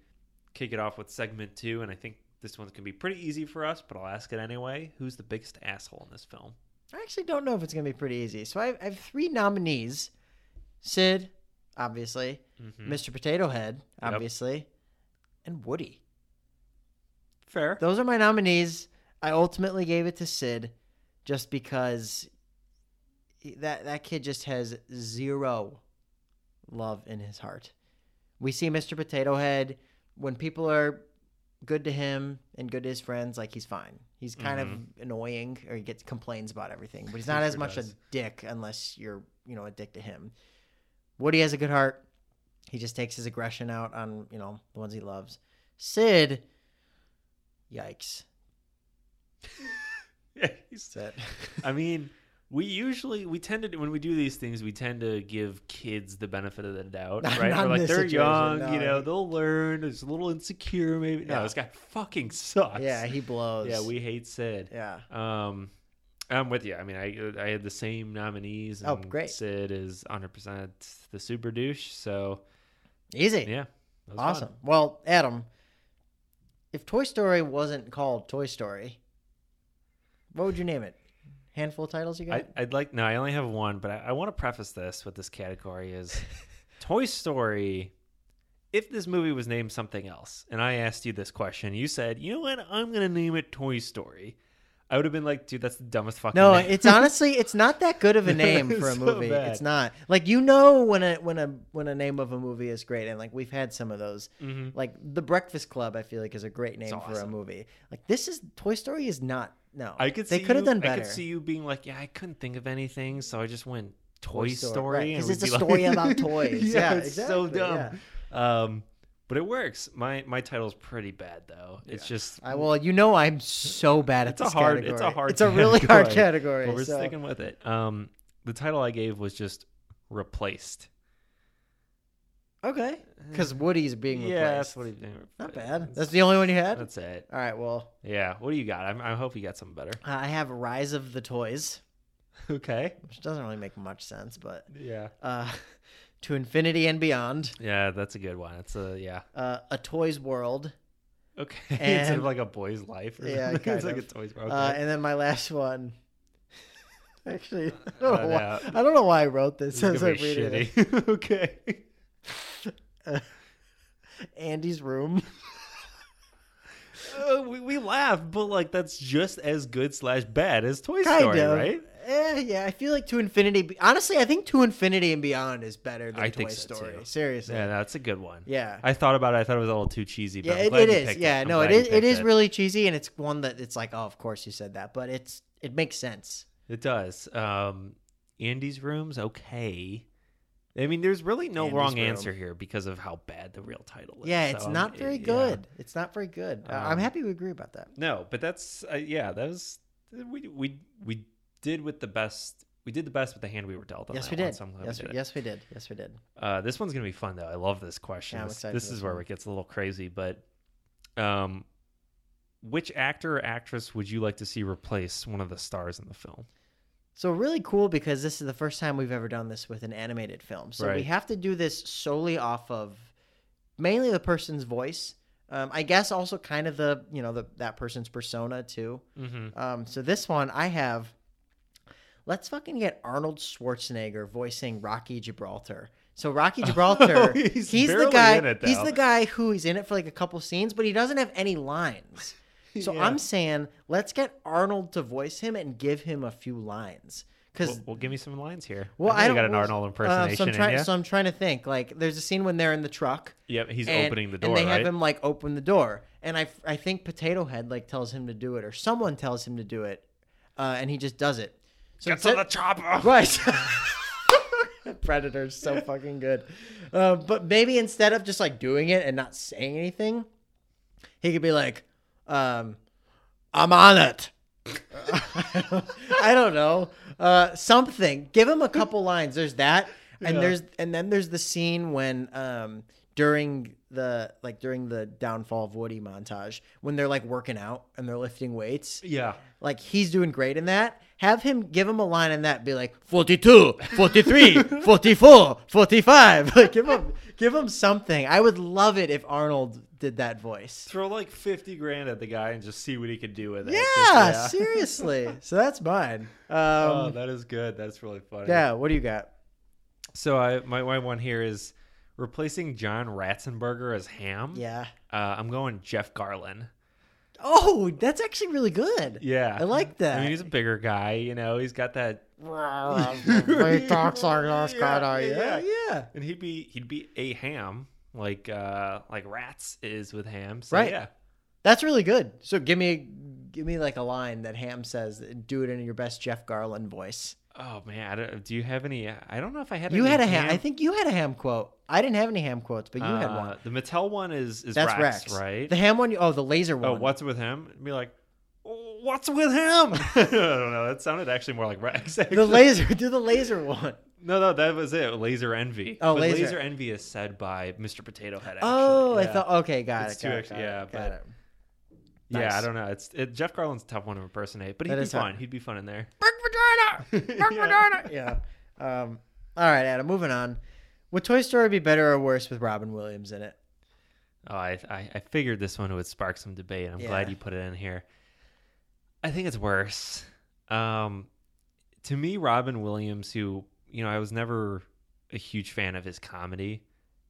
Kick it off with segment two, and I think This one's gonna be pretty easy for us, but I'll ask it anyway. Who's the biggest asshole in this film? I actually don't know if it's going to be pretty easy. So I have, I have three nominees Sid, obviously, Mm-hmm. Mr. Potato Head, obviously, and Woody. Fair. Those are my nominees. I ultimately gave it to Sid just because that that kid just has zero love in his heart. We see Mr. Potato Head when people are good to him and good to his friends, like he's fine. He's kind of mm-hmm. annoying or he gets complains about everything, but he's not He as sure much does. a dick unless you're, you know, a dick to him. Woody has a good heart. He just takes his aggression out on, you know, the ones he loves. Sid, yikes. Yeah, he's- That's it. I mean, we usually we tend to when we do these things, we tend to give kids the benefit of the doubt, right? not We're like they're young, no. you know, they'll learn. It's a little insecure, maybe. No, Yeah. this guy fucking sucks. yeah, he blows. yeah, we hate Sid. Yeah. Um, I'm with you. I mean, I I had the same nominees. And Oh, great. Sid is 100 percent the super douche. So Easy. yeah, awesome. fun. Well, Adam, if Toy Story wasn't called Toy Story, what would you name it? Handful of titles you got? I, I'd like no, I only have one, but I, I want to preface this with this category is Toy Story. If this movie was named something else, and I asked you this question, you said, "You know what? I'm gonna name it Toy Story." I would have been like, "Dude, that's the dumbest fucking." no, name. it's honestly it's not that good of a name for a so movie. bad. It's not. Like you know when a when a when a name of a movie is great and like we've had some of those. Mhm. Like The Breakfast Club I feel like is a great name It's for a movie. Like this is Toy Story is not no. I could. they could have done better. I could see you being like, "Yeah, I couldn't think of anything, so I just went Toy, Story." right, and 'cause we'd it's a be like- story about toys. Yeah, it's so exactly, dumb. Um, but it works. My my title's pretty bad though. It's just I, well, you know I'm so bad at it's a hard category. it's a hard It's a really hard category, category. but we're so- sticking with it. Um, the title I gave was just replaced. Okay, because Woody's being replaced. Yeah, that's what he's doing. Not bad. That's the only one you had. That's it. All right. Well, Yeah. What do you got? I, I hope you got something better. uh, I have Rise of the Toys, Okay. which doesn't really make much sense, but Yeah. uh, to infinity and beyond, Yeah, that's a good one. It's a yeah. uh, a Toys World, Okay. Instead And- of like a boy's life. Or Yeah, something. kind it's like a toy's. Okay. uh, and then my last one. Actually, I don't, know Uh, why. I don't know why I wrote this. It's as gonna I'm be reading it. shitty. okay. Andy's room. Uh, we, we laugh, but like that's just as good slash bad as Toy kind Story, of. right? Eh, yeah, I feel like To Infinity. Be- Honestly, I think To Infinity and Beyond is better than I Toy think so, Story. too. Seriously. Yeah, that's a good one. Yeah. I thought about it. I thought it was a little too cheesy. But yeah, it, it is. Yeah, I'm no, it glad you is. It really cheesy, and it's one that it's like, oh, of course you said that, but it's it makes sense. It does. Um, Andy's room's okay. I mean, there's really no Andy's wrong Room. answer here because of how bad the real title is. Yeah, it's So, not very yeah. good. It's not very good. Uh, I'm Um, happy we agree about that. No, but that's uh, yeah. That was we we we did with the best. We did the best with the hand we were dealt. On Yes, we one, did. so Yes, we did it. yes, we did. Yes, we did. Uh, this one's gonna be fun though. I love this question. Yeah, I'm this this is this where it gets a little crazy, but um, which actor or actress would you like to see replace one of the stars in the film? So really cool because this is the first time we've ever done this with an animated film. So we have to do this solely off of mainly the person's voice. Um, I guess also kind of the you know the that person's persona too. Mm-hmm. Um, so this one I have. Let's fucking get Arnold Schwarzenegger voicing Rocky Gibraltar. So Rocky Gibraltar, he's he's, the guy. he's the guy who is in it for like a couple scenes, but he doesn't have any lines. So Yeah. I'm saying let's get Arnold to voice him and give him a few lines. Because Well, well, give me some lines here. well, I, I don't got an Arnold uh, impersonation so I'm ya. So I'm trying to think. Like, there's a scene when they're in the truck. Yep, he's and- opening the door, and they right? have him like open the door, and I I think Potato Head like tells him to do it, or someone tells him to do it, uh, and he just does it. So Get to instead- the chopper. Right. Predator's so fucking good. Uh, but maybe instead of just like doing it and not saying anything, he could be like, um, I'm on it. I don't know. Uh, something. Give him a couple lines. There's that. And Yeah. there's and then there's the scene when um during the like during the downfall of Woody montage when they're like working out and they're lifting weights. Yeah. Like he's doing great in that. Have him give him a line in that. Be like 42, 43, 44, 45. Like give him give him something. I would love it if Arnold did that voice. Throw like fifty grand at the guy and just see what he could do with it. Yeah, Just- seriously. So that's mine. Um, oh, that is good. That's really funny. yeah. What do you got? So I my, my one here is replacing John Ratzenberger as Ham. Yeah. Uh, I'm going Jeff Garlin. Oh, that's actually really good. Yeah. I like that. I mean, he's a bigger guy. You know, he's got that. he talks like this Yeah, Yeah, yeah. yeah. And he'd be he'd be a ham like uh like Rats is with Ham. So, Right. Yeah. That's really good. So give me give me like a line that Ham says. Do it in your best Jeff Garland voice. Oh man, I don't, do you have any? I don't know if I had. You had a ham. I think you had a ham quote. I didn't have any ham quotes, but you had Uh, one. The Mattel one is is That's Rex, Rex, right? The ham one. Oh, the laser one. oh, what's with him? And be like, "Oh, what's with him? I don't know. That sounded actually more like Rex. The laser. Do the laser one. No, no, that was it. Laser Envy. Oh, but Laser- Laser Envy is said by Mr. Potato Head. Actually. Oh, I thought. Okay, got It's it. two Got it, actually- got it, yeah, got but- it. Yeah. I don't know. It's it, Jeff Garland's a tough one to impersonate, but he'd That be is hard. fun. He'd be fun in there. Big vagina. Big vagina. Yeah. Um. All right, Adam. Moving on. Would Toy Story be better or worse with Robin Williams in it? Oh, I, I I figured this one would spark some debate. I'm glad you put it in here. I think it's worse. Um, to me, Robin Williams, who you know, I was never a huge fan of his comedy.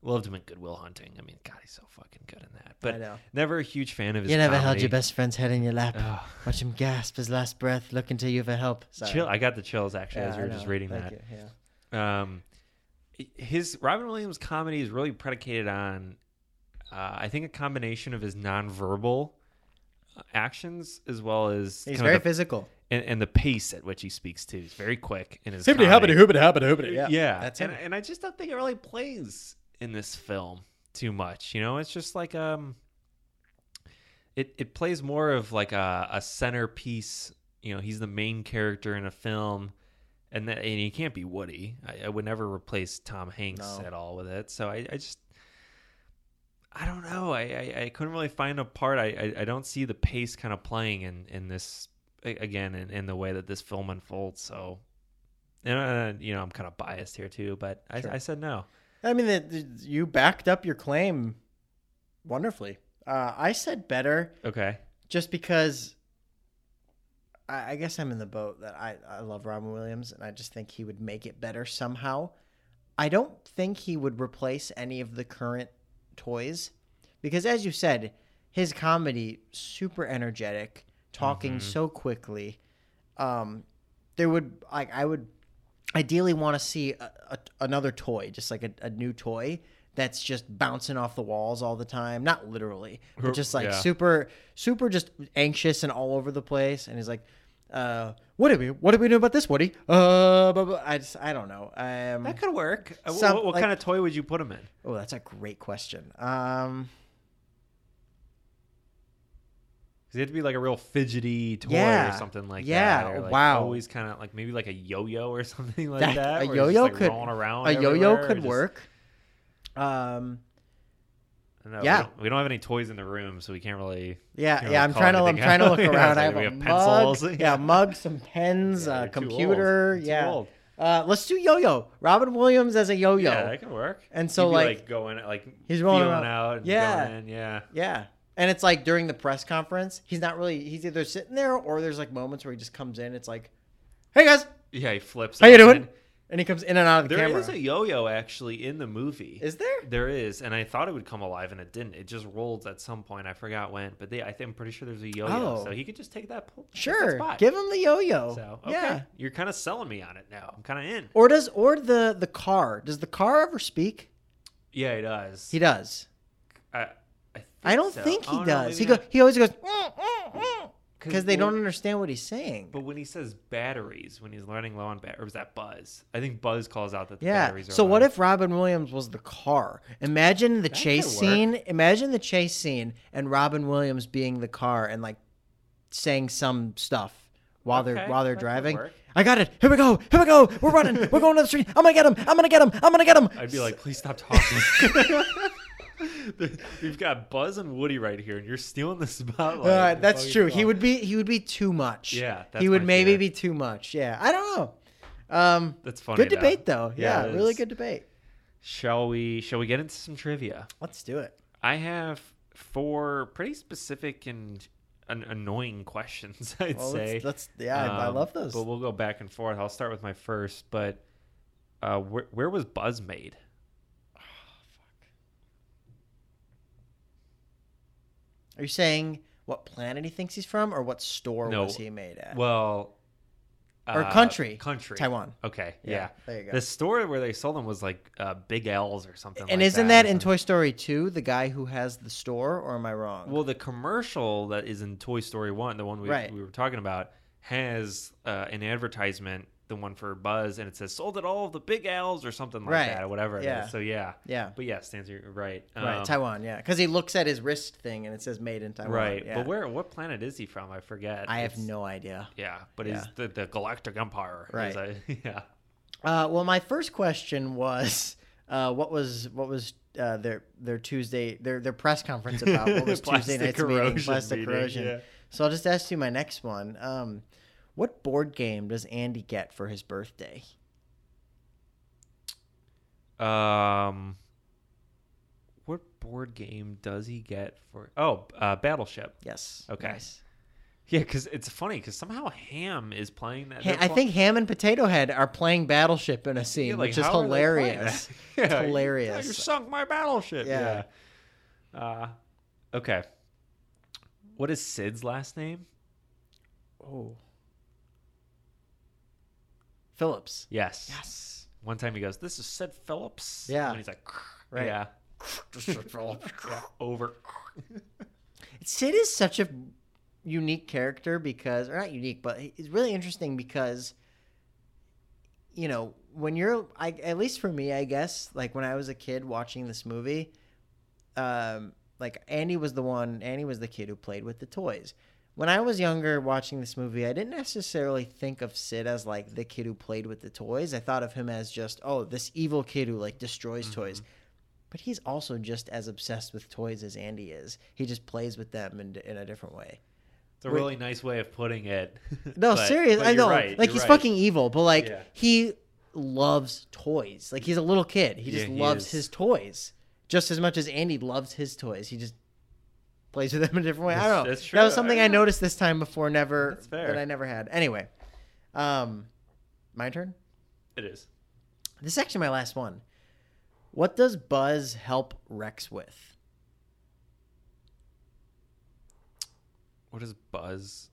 Loved him in Good Will Hunting. I mean, God, he's so fucking good in that. But never a huge fan of his. You never held your best friend's head in your lap. Ugh. Watch him gasp his last breath, looking to you for help. Sorry. chill. I got the chills actually Yeah, as you I were just reading Thank that. you. Yeah. um his Robin Williams comedy is really predicated on uh, I think a combination of his nonverbal uh, actions as well as He's kind of very the- physical. and, and the pace at which he speaks too. He's very quick in his Hibbity comedy. hobbity hoobity hobbity hoobity. Yeah, Yeah, that's and, him. and I just don't think it really plays in this film too much. You know, it's just like um, it it plays more of like a, a centerpiece. You know, he's the main character in a film, and that and he can't be Woody. I, I would never replace Tom Hanks No. at all with it. So I, I just. I don't know. I, I, I couldn't really find a part. I, I, I don't see the pace kind of playing in, in this again in, in the way that this film unfolds. So, and uh, you know, I'm kind of biased here too, but I, Sure. I said no. I mean, that you backed up your claim wonderfully. Uh, I said better Okay. just because I, I guess I'm in the boat that I, I love Robin Williams and I just think he would make it better somehow. I don't think he would replace any of the current toys because, as you said, his comedy super energetic, talking Mhm. so quickly. Um, there would like I would ideally want to see a, a, another toy, just like a, a new toy that's just bouncing off the walls all the time. Not literally, but just like Yeah. super, super just anxious and all over the place. And he's like, uh, "What do we? What do we do about this, Woody?" Uh, blah, blah. I just, I don't know. Um, That could work. Uh, Some- what what like- kind of toy would you put him in? oh, that's a great question. Um, Does it have to be like a real fidgety toy yeah, or something like Yeah. that? Or like Wow. Always kind of like maybe like a yo-yo or something like That- that. a where it's just, yo-yo like, could- rolling around. a yo-yo could just- work. Um, I Yeah. We don't, we don't have any toys in the room, so we can't really. Yeah, Can't yeah. really I'm trying to. I'm anything trying to look around. I have we a have mug. pencils. Yeah, mug, some pens, Yeah, a you're too old. computer. Yeah. Uh, let's do yo-yo. Robin Williams as a yo-yo. Yeah, that could work. And so, be, like- going like He's rolling out. And Yeah. going in, yeah. Yeah. And it's like during the press conference, he's not really. He's either sitting there or there's like moments where he just comes in. It's like, "Hey guys, Yeah, he flips. how you doing?" And he comes in and out of the There camera. is a yo-yo actually in the movie. Is there? There is, and I thought it would come alive, and it didn't. It just rolled at some point. I forgot when, but they, I think I'm pretty sure there's a yo-yo, Oh. so he could just take that. pull- that Sure. spot. Give him the yo-yo. So okay, Yeah. you're kind of selling me on it now. I'm kind of in. Or does or the the car? Does the car ever speak? Yeah, he does. He does. I, I, think I don't so. think he Oh, no, does. He maybe go. He always goes mm, mm, mm. Because they don't understand what he's saying. But when he says batteries, when he's learning low on bat, or was that Buzz? I think Buzz calls out that the Yeah. batteries are So low. what if Robin Williams was the car? Imagine the That chase scene. Imagine the chase scene and Robin Williams being the car and like saying some stuff while they're while they're driving. I got it. Here we go. Here we go. We're running. We're going to the street. I'm gonna get him. I'm gonna get him. I'm gonna get him. I'd be like, please stop talking. We've got Buzz and Woody right here, and you're stealing the spotlight. Uh, that's true. He would be he would be too much. Yeah, that's he would maybe fear. be too much. Yeah, I don't know. Um, That's funny. good though. debate though. Yeah, it really good debate. Shall we? Shall we get into some trivia? Let's do it. I have four pretty specific and an- annoying questions. I'd Well, say. let's, let's yeah, I, I Um, love those. But we'll go back and forth. I'll start with my first. But uh, where, where was Buzz made? Are you saying what planet he thinks he's from, or what store No. was he made at? Well, Or uh, country. country, Taiwan. Okay, Yeah, yeah. there you go. The store where they sold them was like uh, Big L's or something. and like isn't that, that in. Toy Story 2, the guy who has the store, or am I wrong? Well, the commercial that is in Toy Story One, the one we, Right. we were talking about, has uh, an advertisement, the one for Buzz, and it says "sold at all of the Big L's or something like Right. that, or whatever it is. Yeah. So yeah, yeah, but yes, stands you're right. right, Um, Taiwan, yeah, because he looks at his wrist thing and it says "Made in Taiwan." right? yeah. But where? What planet is he from? I forget. I have no idea. Yeah, but Yeah. is the the Galactic Empire? Right. a- yeah. Uh, well, my first question was, uh, what was what was uh, their their Tuesday their their press conference about? What was Tuesday night's meeting? corrosion Plastic meeting, corrosion. yeah. So I'll just ask you my next one. Um, what board game does Andy get for his birthday? Um, what board game does he get for? Oh, uh, Battleship. Yes. Okay. Nice. Yeah, because it's funny because somehow Ham is playing that. Ha- I pl- think Ham and Potato Head are playing Battleship in a scene, Yeah, like, which is how are they playing hilarious. that? It's Yeah, you- hilarious. You sunk my battleship. Yeah. Yeah. Uh, okay. What is Sid's last name? Oh. Phillips. Yes. Yes. One time he goes, "This is Sid Phillips." Yeah. And he's like, Right. "Yeah." Over. Sid is such a unique character because, or not unique, but it's really interesting because, you know, when you're, I, at least for me, I guess, like when I was a kid watching this movie, um, like Andy was the one, Andy was the kid who played with the toys. When I was younger watching this movie, I didn't necessarily think of Sid as like the kid who played with the toys. I thought of him as just, oh, this evil kid who like destroys mm-hmm. toys. But he's also just as obsessed with toys as Andy is. He just plays with them in, in a different way. It's a really nice way of putting it. No, But- serious. but I know. right, like he's right. fucking evil, but like Yeah. he loves toys. Like he's a little kid. He just Yeah, he loves is. his toys just as much as Andy loves his toys. He just plays with them in a different way. I don't know. That's That was something I I noticed this time before. Never That's fair. that I never had. Anyway, um, my turn. It is. This is actually my last one. What does Buzz help Rex with? What does Buzz?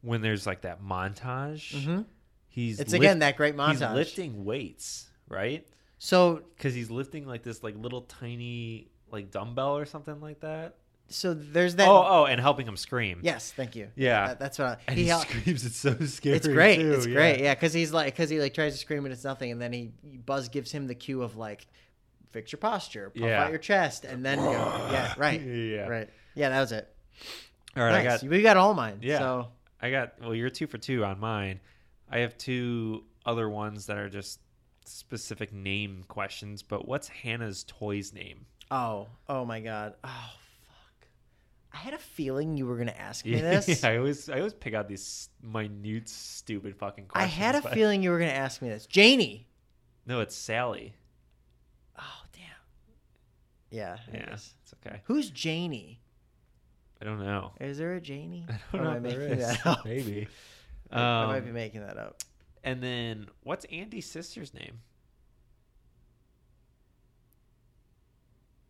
When there's like that montage, Mm-hmm. he's It's lift- again that great montage. He's lifting weights, right? So Because he's lifting like this like little tiny like dumbbell or something like that. so there's that. oh, oh, and helping him scream. Yes, thank you. Yeah. That- that's what I, and he he, hel- screams. It's so scary. It's great. too, it's great. Yeah, because he's like, because he like tries to scream and it's nothing, and then he Buzz gives him the cue of like, fix your posture, puff Yeah. out your chest, and then go. Yeah, right. Yeah. Right. Yeah, that was it. All right, I nice. got we got all mine. Yeah. So I got well, you're two for two on mine. I have two other ones that are just specific name questions, but what's Hannah's toy's name? Oh oh my god oh fuck. I had a feeling you were gonna ask me Yeah, this. I always I always pick out these minute, stupid fucking I questions. had a but- feeling you were gonna ask me this. Janie. No, it's Sally. Oh damn. Yeah. Yeah, it's okay. Who's Janie? I don't know. Is there a Janie? I don't Or know am if I there making is. that up? Maybe. I might Um, be making that up. and then what's Andy's sister's name?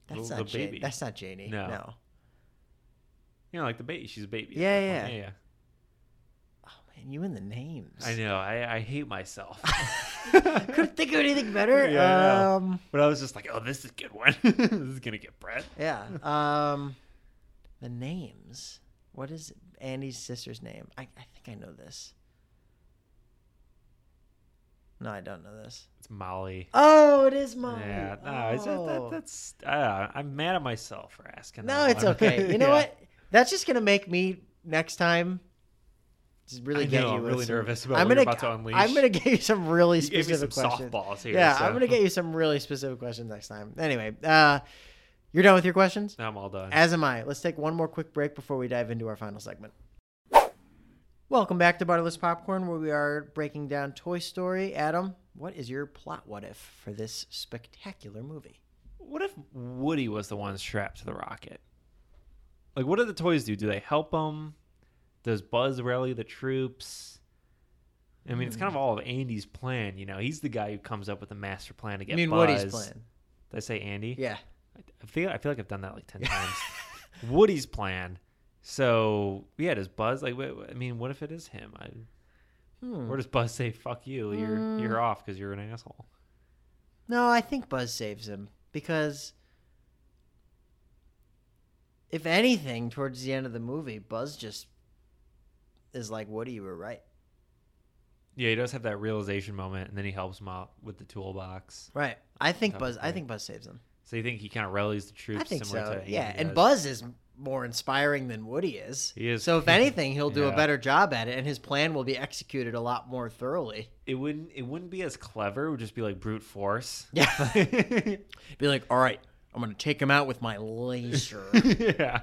That's the- not the Janie. baby. That's not Janie. No. no. You know, like the baby. She's a baby. Yeah, yeah. yeah, yeah. Oh man, you and the names. I know. I, I hate myself. Couldn't think of anything better. Yeah, I um, But I was just like, oh, this is a good one. this is gonna get Brett. yeah. Um, the names. What is Andy's sister's name? I, I think I know this. No, I don't know this. It's Molly. Oh, it is Molly. Yeah, no, it's just, that, Oh. that's. Uh, I'm mad at myself for asking. no, that it's one. okay. You know Yeah. what? That's just gonna make me next time Just really I get know, you. I'm really some- nervous about I'm gonna, about to unleash. I'm gonna get you some really You gave me specific some questions. softballs here. yeah, so. I'm gonna get you some really specific questions next time. Anyway, uh, you're done with your questions. I'm all done. As am I. Let's take one more quick break before we dive into our final segment. Welcome back to Butterless Popcorn, where we are breaking down Toy Story. Adam, what is your plot what if for this spectacular movie? What if Woody was the one strapped to the rocket? Like, what do the toys do? Do they help him? Does Buzz rally the troops? I mean, it's kind of Hmm. all of Andy's plan. You know, he's the guy who comes up with the master plan to get. I mean, Buzz. Woody's plan. Did I say Andy? Yeah. I feel I feel like I've done that like ten times. Woody's plan. So yeah, does Buzz like? wait, I mean, what if it is him? I, Hmm. Or does Buzz say "fuck you"? You're Mm. you're off because you're an asshole. No, I think Buzz saves him because if anything, towards the end of the movie, Buzz just is like, "Woody, you were right." Yeah, he does have that realization moment, and then he helps him out with the toolbox. Right. I think Buzz. I think Buzz saves him. So you think he kind of rallies the troops? I think similar so. To Yeah, and? Buzz is more inspiring than Woody is. He is. So if anything, he'll do a better job at it, and his plan will be executed a lot more thoroughly. it wouldn't it wouldn't be as clever. It would just be like brute force. Yeah. Be like, all right, I'm gonna take him out with my laser. yeah.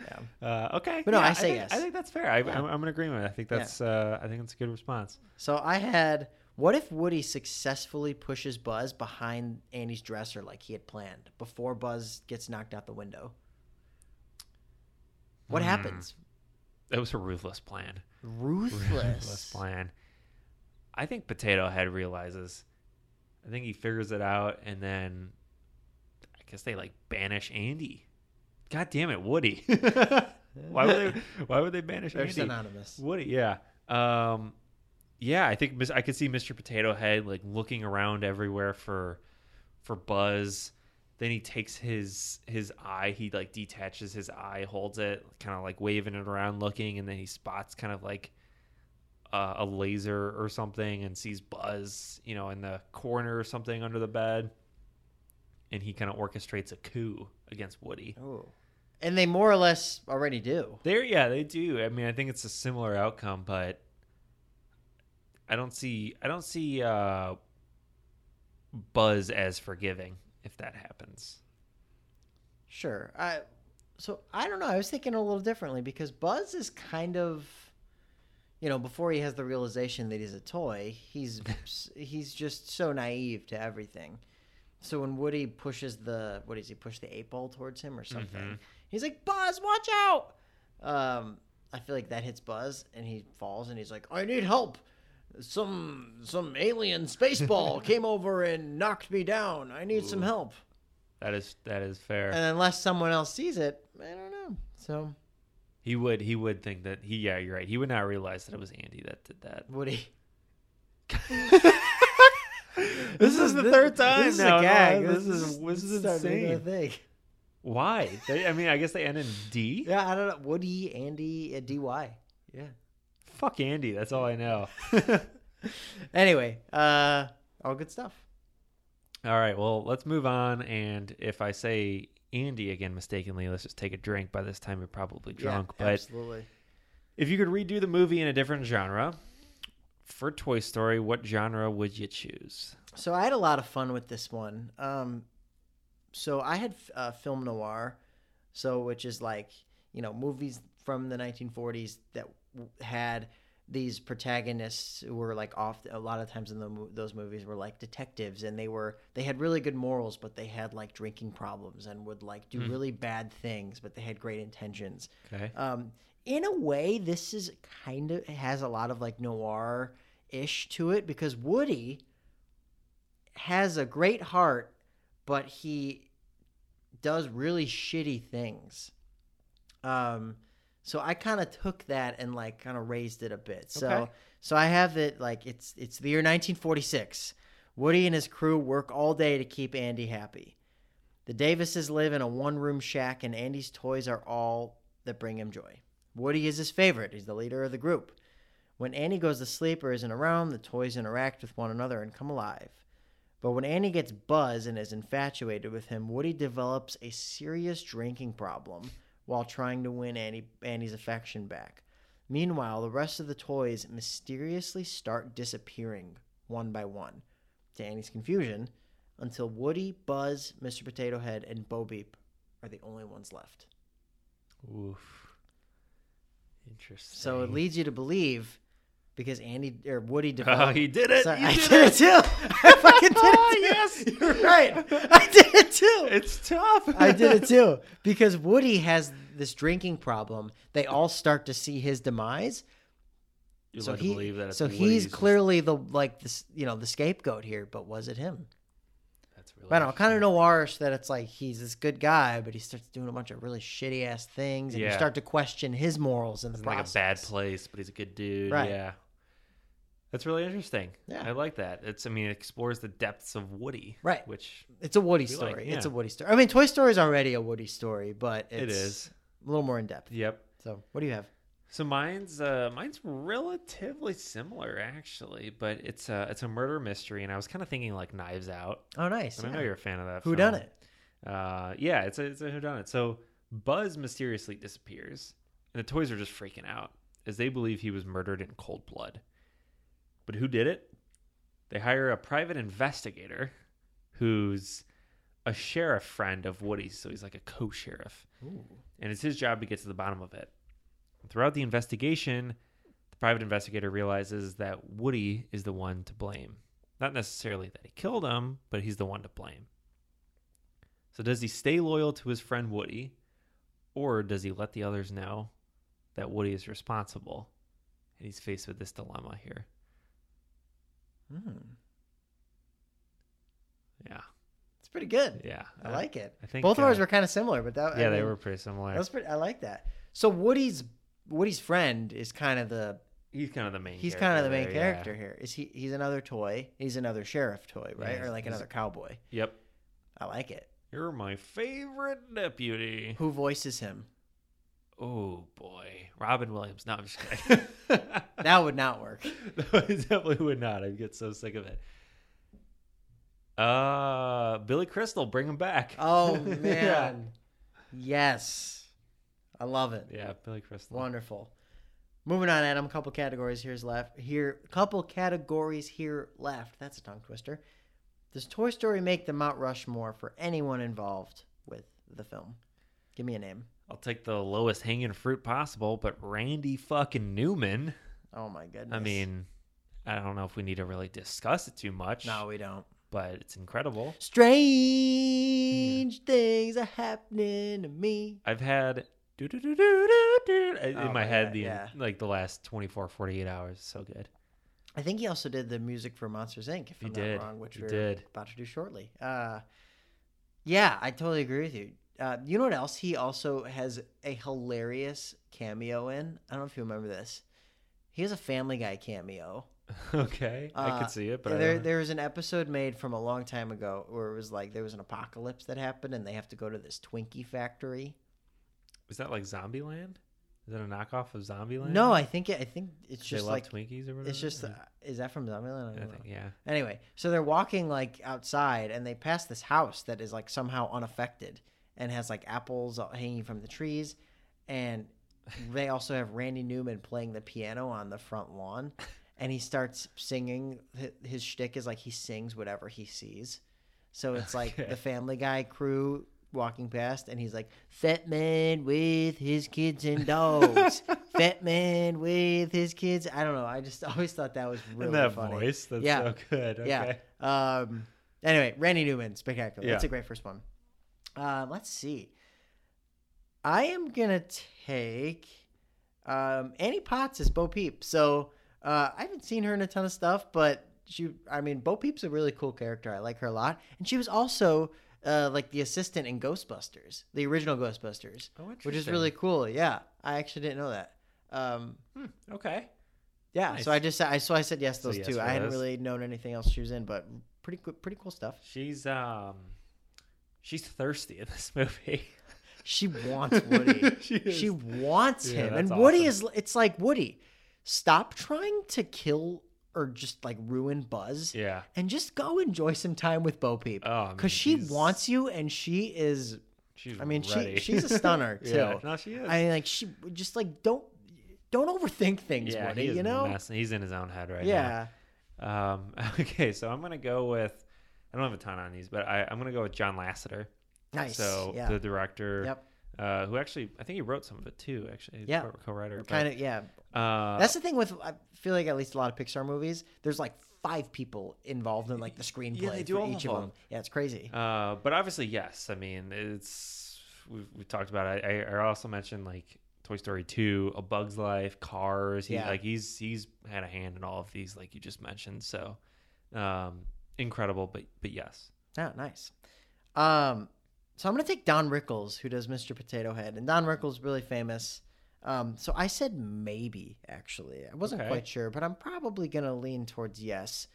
yeah. Uh, okay. But no, Yeah, I say think, yes. I think that's fair. I, Yeah. I'm, I'm in agreement. I think Yeah. that's uh, I think that's a good response. So I had, what if Woody successfully pushes Buzz behind Andy's dresser like he had planned before Buzz gets knocked out the window? What Hmm. happens? That was a ruthless plan. Ruthless. Ruthless plan. I think Potato Head realizes. I think he figures it out, and then I guess they like banish Andy. God damn it, Woody! why would they? Why would they banish Andy? synonymous. Woody, yeah. Um, yeah, I think I could see Mr. Potato Head like looking around everywhere for for Buzz. Then he takes his his eye, he like detaches his eye, holds it, kind of like waving it around, looking, and then he spots kind of like uh, a laser or something, and sees Buzz, you know, in the corner or something under the bed, and he kind of orchestrates a coup against Woody. Oh. And they more or less already do. There, yeah, they do. I mean, I think it's a similar outcome, but I don't see, I don't see uh, Buzz as forgiving if that happens. Sure. I so I don't know. I was thinking a little differently because Buzz is kind of you know, before he has the realization that he's a toy, he's he's just so naive to everything. So when Woody pushes the what does he push the eight ball towards him or something? Mhm. He's like, "Buzz, watch out!" Um, I feel like that hits Buzz and he falls and he's like, "I need help." Some some alien space ball came over and knocked me down. I need some help. That is that is fair. And unless someone else sees it, I don't know. So he would he would think that he yeah you're right. He would not realize that it was Andy that did that. Woody. This is the third time This is now. a No, gag. this this, is- is this is starting to be insane. thing. Why? They, I mean, I guess they end in D. Yeah, I don't know. Woody, Andy, uh, DY. Yeah. Fuck Andy. That's all I know. Anyway, uh, all good stuff. All right, well, let's move on. And if I say Andy again mistakenly, let's just take a drink. By this time, you're probably drunk. Yeah, but absolutely. if you could redo the movie in a different genre for Toy Story, what genre would you choose? So I had a lot of fun with this one. Um, so I had uh, film noir, so which is like you know movies from the 1940s that had these protagonists who were like off a lot of times in the, those movies were like detectives and they were they had really good morals but they had like drinking problems and would like do Mm. really bad things but they had great intentions Okay. um, in a way, this is kind of has a lot of like noir ish to it because Woody has a great heart, but he does really shitty things. Um, so I kind of took that and like kind of raised it a bit. So Okay. so I have it like it's it's the year 1946. Woody and his crew work all day to keep Andy happy. The Davises live in a one room shack, and Andy's toys are all that bring him joy. Woody is his favorite. He's the leader of the group. When Andy goes to sleep or isn't around, the toys interact with one another and come alive. But when Andy gets Buzz and is infatuated with him, Woody develops a serious drinking problem while trying to win Andy, Andy's affection back. Meanwhile, the rest of the toys mysteriously start disappearing one by one, to Andy's confusion, until Woody, Buzz, Mr. Potato Head, and Bo Peep are the only ones left. Oof. Interesting. So it leads you to believe, because Andy or Woody Oh, he did it. Sorry, You I did did it too. I fucking did it oh, too. yes. You're right. I did it too. It's tough. I did it too because Woody has this drinking problem. They all start to see his demise. You're so he, to believe that it's so he's just- clearly the like this, you know, the scapegoat here. But was it him? That's really I don't know, kind of noirish that it's like he's this good guy, but he starts doing a bunch of really shitty ass things, and you start to question his morals in the He's in like a bad place, but he's a good dude. Right. Yeah. That's really interesting. Yeah. I like that. It's I mean, it explores the depths of Woody. Right. Which It's a Woody We like, story. It's a Woody story. I mean, Toy Story is already a Woody story, but it's it is. a little more in depth. Yep. So, what do you have? So mine's uh mine's relatively similar actually, but it's a it's a murder mystery, and I was kind of thinking like Knives Out. Oh, nice. And I know you're a fan of that. Who film. done it? Uh, yeah, it's a it's a who done it. So Buzz mysteriously disappears, and the toys are just freaking out as they believe he was murdered in cold blood. But who did it? They hire a private investigator, who's a sheriff friend of Woody's, so he's like a co-sheriff, and it's his job to get to the bottom of it. Throughout the investigation, the private investigator realizes that Woody is the one to blame. Not necessarily that he killed him, but he's the one to blame. So does he stay loyal to his friend Woody, or does he let the others know that Woody is responsible? And he's faced with this dilemma here. Hmm. Yeah, It's pretty good. yeah. I like it. I think both of uh, ours were kind of similar, but that Yeah, I they were pretty similar. That was pretty. I like that. So Woody's Woody's friend is kind of the he's kind of the main. he's kind of the main there, yeah. character here. Is he? He's another toy. He's another sheriff toy, right? Yeah, or like another cowboy. Yep. I like it. You're my favorite deputy. Who voices him? Oh boy, Robin Williams. No, I'm just kidding. That would not work. No, I definitely would not. I'd get so sick of it. Uh, Billy Crystal, bring him back. Oh Yeah. man, yes, I love it. Yeah, Billy Crystal. Wonderful. Moving on, Adam. Couple categories here's left. Here, couple categories here left. That's a tongue twister. Does Toy Story make the Mount Rushmore for anyone involved with the film? Give me a name. I'll take the lowest hanging fruit possible, but Randy fucking Newman. Oh my goodness. I mean, I don't know if we need to really discuss it too much. no, we don't. but it's incredible. Strange things are happening to me. I've had do do do in Oh my my head God, the yeah. like the last 24 48 hours. So good. I think he also did the music for Monsters Inc. If He I'm did. not wrong, which He we're did. about to do shortly. Uh, yeah, I totally agree with you. Uh, you know what else? He also has a hilarious cameo in. I don't know if you remember this. He has a Family Guy cameo. okay, I Uh, could see it, but I there, there was an episode made from a long time ago where it was like there was an apocalypse that happened and they have to go to this Twinkie factory. is that like Zombieland? Is that a knockoff of Zombieland? No, I think it, I think it's just like Twinkies or whatever. it's just uh, is that from Zombieland? I I think yeah. Anyway, so they're walking like outside and they pass this house that is like somehow unaffected and has like apples hanging from the trees. And they also have Randy Newman playing the piano on the front lawn. And he starts singing. His shtick is like he sings whatever he sees. So it's like Okay. the Family Guy crew walking past, and he's like, "Fat man with his kids and dogs, fat man with his kids." I don't know. I just always thought that was really In that funny. voice, that's Yeah. so good. Okay. Yeah. Um. Anyway, Randy Newman, spectacular. That's a great first one. Uh, let's see. I am gonna take um, Annie Potts as Bo Peep. So uh, I haven't seen her in a ton of stuff, but she, I mean, Bo Peep's a really cool character. I like her a lot, and she was also uh, like the assistant in Ghostbusters, the original Ghostbusters, Oh, which is really cool. Yeah, I actually didn't know that. Um, Hmm, okay. yeah, Nice. so I just I so I said yes to So those yes two. I hadn't those. really known anything else she was in, but pretty pretty cool stuff. She's um, she's thirsty in this movie. She wants Woody. She she, wants Yeah, him, and Woody awesome. is. It's like Woody, stop trying to kill or just like ruin Buzz, yeah. and just go enjoy some time with Bo Peep. Oh, I mean, because she she's- wants you, and she is. She's I mean, ready. she she's a stunner too. yeah. No, she is. I mean, like she just like don't don't overthink things, yeah, Woody. You know? messing- he's in his own head right yeah. now. Um, okay, so I'm gonna go with. I don't have a ton on these, but I, I'm gonna go with John Lasseter. Nice. So yeah. the director, Yep. uh, who actually I think he wrote some of it too. Actually, He's Yeah. co- co-writer. kind of. Yeah. Uh, That's the thing with I feel like at least a lot of Pixar movies. There's like five people involved in like the screenplay they do for all each of them. them. Yeah, it's crazy. Uh, but obviously, yes. I mean, it's we we talked about. It. I, I also mentioned like Toy Story Two, A Bug's Life, Cars. He, Yeah. Like he's he's had a hand in all of these, like you just mentioned. So, um, incredible. But but yes, Oh, nice. Um, so I'm gonna take Don Rickles, who does Mr. Potato Head, and Don Rickles really famous. Um, so I said maybe actually. I wasn't Okay. quite sure, but I'm probably gonna lean towards yes.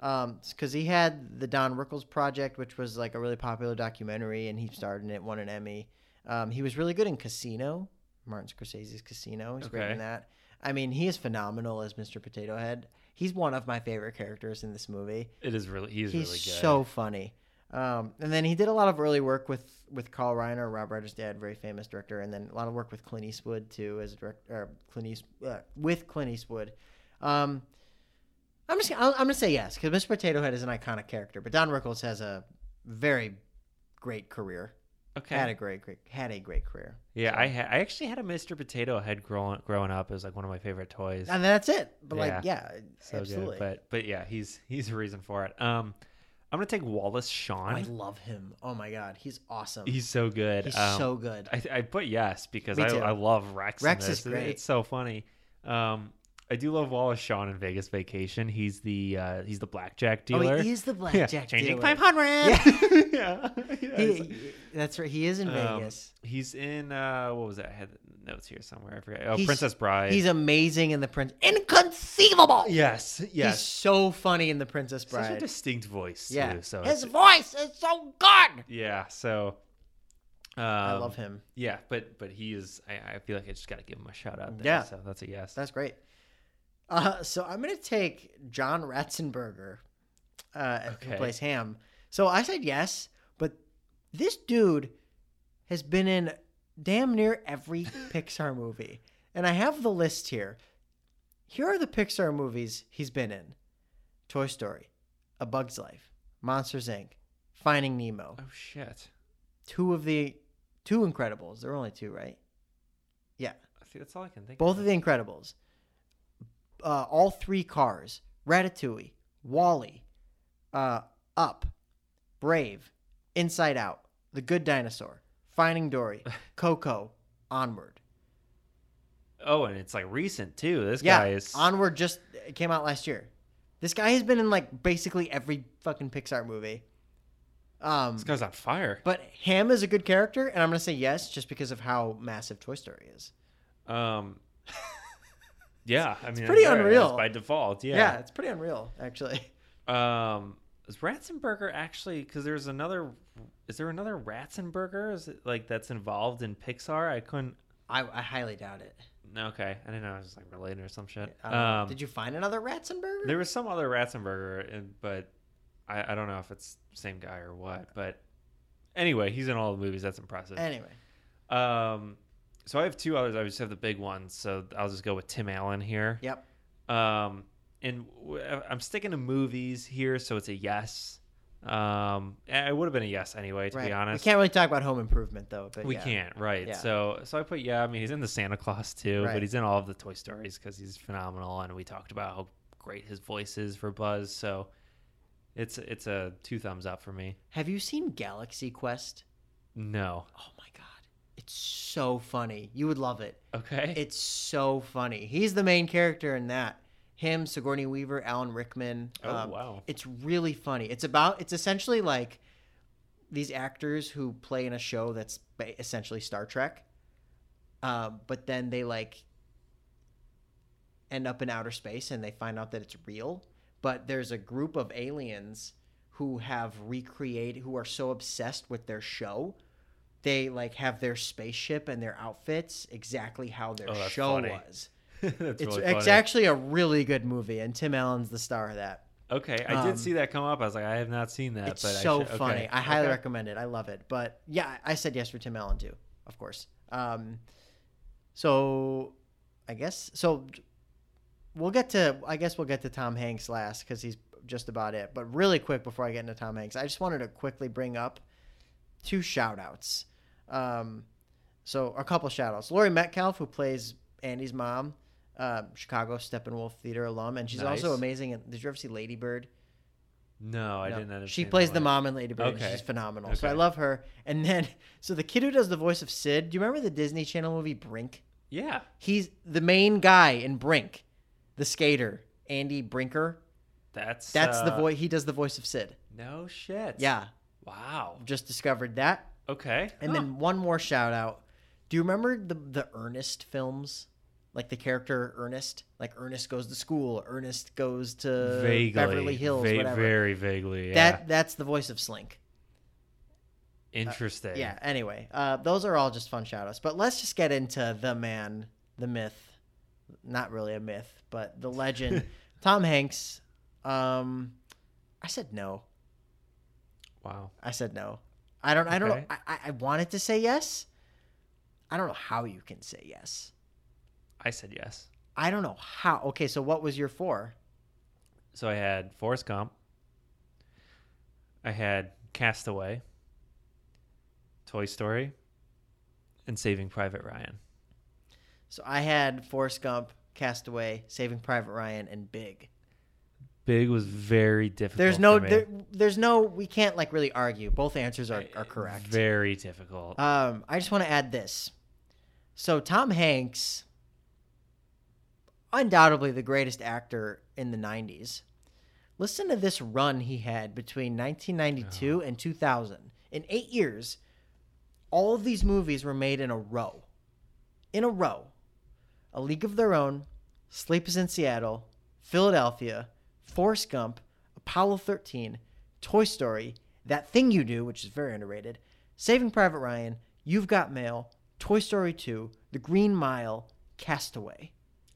Um, because he had the Don Rickles project, which was like a really popular documentary, and he starred in it, won an Emmy. Um, he was really good in Casino, Martin Scorsese's Casino. He's great in that. I mean, he is phenomenal as Mr. Potato Head. He's one of my favorite characters in this movie. it is really he's, He's really good. so funny. Um, and then he did a lot of early work with with Carl Reiner, Rob Reiner's dad, very famous director, and then a lot of work with Clint Eastwood too, as a director. Or Clint East, uh, with Clint Eastwood. Um, I'm just I'm, I'm gonna say yes because Mr. Potato Head is an iconic character, but Don Rickles has a very great career. Okay. Had a great, great had a great career. yeah, I ha- I actually had a Mr. Potato Head growing growing up. It was like one of my favorite toys. And that's it. But like, yeah, so absolutely. good. But but yeah, he's he's a reason for it. Um, I'm gonna take Wallace Shawn. I love him. Oh my god, he's awesome. He's so good. He's Um, so good. I, I put yes because I. I love Rex. Rex is great. It's so funny. Um, I do love Wallace Shawn in Vegas Vacation. He's the uh, he's the blackjack dealer. oh, dealer. he is the yeah, blackjack changing dealer. five hundred. Yeah. yeah, yeah. He, It's- that's right. He is in um, Vegas. He's in uh, what was that? I had notes here somewhere. I forget. Oh, He's- Princess Bride. He's amazing in the Prince. Inconceivable. yes, yes. He's yes. so funny in the Princess Bride. Such a distinct voice. yeah. Too, so His voice is so good. yeah. So. Um, I love him. Yeah, but but he is. I, I feel like I just got to give him a shout out. There, Yeah. So that's a yes. That's great. Uh, so I'm gonna take John Ratzenberger, uh, who Okay. plays Ham. So I said yes, but this dude has been in damn near every Pixar movie, and I have the list here. Here are the Pixar movies he's been in: Toy Story, A Bug's Life, Monsters Inc., Finding Nemo, oh shit. two of the two Incredibles. There are only two, right? Yeah, I think that's all I can think. both of. of the Incredibles, uh, all three Cars, Ratatouille, WALL-E, uh, Up, Brave, Inside Out, The Good Dinosaur, Finding Dory, Coco, Onward. Oh, and it's like recent too. This Yeah, guy is. Onward just it came out last year. This guy has been in like basically every fucking Pixar movie. Um, this guy's on fire. but Ham is a good character, and I'm gonna say yes just because of how massive Toy Story is. Um. Yeah, I mean, pretty unreal. by default. Yeah. Yeah. it's pretty unreal, actually. Um. Is Ratzenberger actually? Because there's another. Is there another Ratzenberger? Is it like that's involved in Pixar? I couldn't. I, I highly doubt it. Okay, I didn't know it was like related or some shit. I. Um, Did you find another Ratzenberger? There was some other Ratzenberger, and, but I, I don't know if it's the same guy or what. But anyway, he's in all the movies. That's impressive. Anyway, Um, so I have two others. I just have the big ones. So I'll just go with Tim Allen here. yep. Um, and w- I'm sticking to movies here, so it's a yes. Um, it would have been a yes anyway, to right. be honest. we can't really talk about Home Improvement though. But We yeah. can't, right? Yeah. So, so I put yeah. I mean, he's in the Santa Claus too, Right. but he's in all of the Toy Stories because he's phenomenal, and we talked about how great his voice is for Buzz. So, it's it's a two thumbs up for me. Have you seen Galaxy Quest? No, Oh my god, it's so funny. You would love it. okay, It's so funny. He's the main character in that. Him, Sigourney Weaver, Alan Rickman. Oh, Um, wow. It's really funny. It's about. It's essentially like these actors who play in a show that's essentially Star Trek, uh, but then they like end up in outer space and they find out that it's real. But there's a group of aliens who have recreated, who are so obsessed with their show, they like have their spaceship and their outfits exactly how their Oh, show funny. was. that's It's really it's actually a really good movie, and Tim Allen's the star of that. okay. I um, did see that come up. I was like, I have not seen that. It's but I so should- funny. okay. I highly Okay. recommend it. I love it. But yeah, I said yes for Tim Allen too, of course. Um, so I guess so. We'll get to. I guess we'll get to Tom Hanks last because he's just about it. But really quick before I get into Tom Hanks, I just wanted to quickly bring up two shout outs. Um, so a couple shout outs. Laurie Metcalf, who plays Andy's mom, uh, Chicago Steppenwolf Theater alum, and she's also amazing. in- Did you ever see Lady Bird? No, I No. didn't understand. She plays the mom in Lady Bird. and Okay. She's phenomenal. So I love her. And then, so the kid who does the voice of Sid, do you remember the Disney Channel movie Brink? Yeah. He's the main guy in Brink, the skater, Andy Brinker. That's That's the uh, voice. He does the voice of Sid. No shit. Yeah, Wow. just discovered that. Okay. And then one more shout out. Do you remember the the Ernest films? Like the character Ernest, like Ernest goes to school, Ernest goes to vaguely Beverly Hills, va- whatever. Very vaguely. Yeah. That that's the voice of Slink. Interesting. Yeah. Anyway, uh, those are all just fun shout outs. But let's just get into the man, the myth. Not really a myth, but the legend. Tom Hanks. Um, I said no. Wow. I said no. I don't. I don't know. Okay. I- I wanted to say yes. I don't know how you can say yes. I said yes. I don't know how. Okay, so what was your four? So I had Forrest Gump. I had Castaway, Toy Story, and Saving Private Ryan. So I had Forrest Gump, Castaway, Saving Private Ryan, and Big. Big was very difficult. There's no. There, there's no. We can't like really argue. Both answers are, are correct. Very difficult. Um, I just want to add this. So Tom Hanks, undoubtedly the greatest actor in the '90s. Listen to this run he had between 1992 and 2000. In eight years, all of these movies were made in a row. In a row. A League of Their Own, Sleepless in Seattle, Philadelphia, Forrest Gump, Apollo 13, Toy Story, That Thing You Do, which is very underrated, Saving Private Ryan, You've Got Mail, Toy Story 2, The Green Mile, Castaway.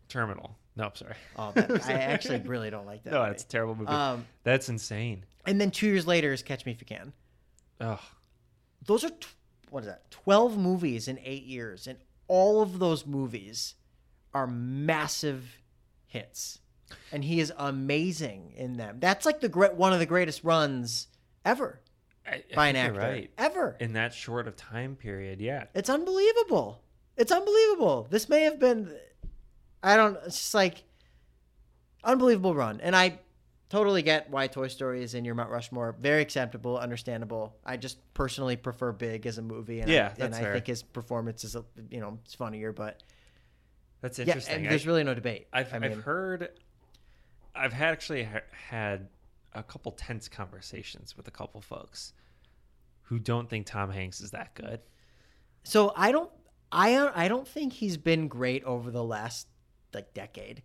Terminal. No, sorry. Oh, that, I actually really don't like that. no, movie. it's a terrible movie. Um, That's insane. and then two years later is Catch Me If You Can. Ugh. Those are what is that? Twelve movies in eight years, and all of those movies are massive hits, and he is amazing in them. That's like the great one of the greatest runs ever I, I by an actor right. ever. In that short of time period, yeah. It's unbelievable. It's unbelievable. This may have been, I don't. It's just like unbelievable run, and I totally get why Toy Story is in your Mount Rushmore. Very acceptable, understandable. I just personally prefer Big as a movie, and Yeah, I, and that's I think his performance is, a, you know, it's funnier. But That's yeah, interesting. and I- there's really no debate. I've, I mean, I've heard, I've had actually ha- had a couple tense conversations with a couple folks who don't think Tom Hanks is that good. so I don't, I I don't think he's been great over the last like decade.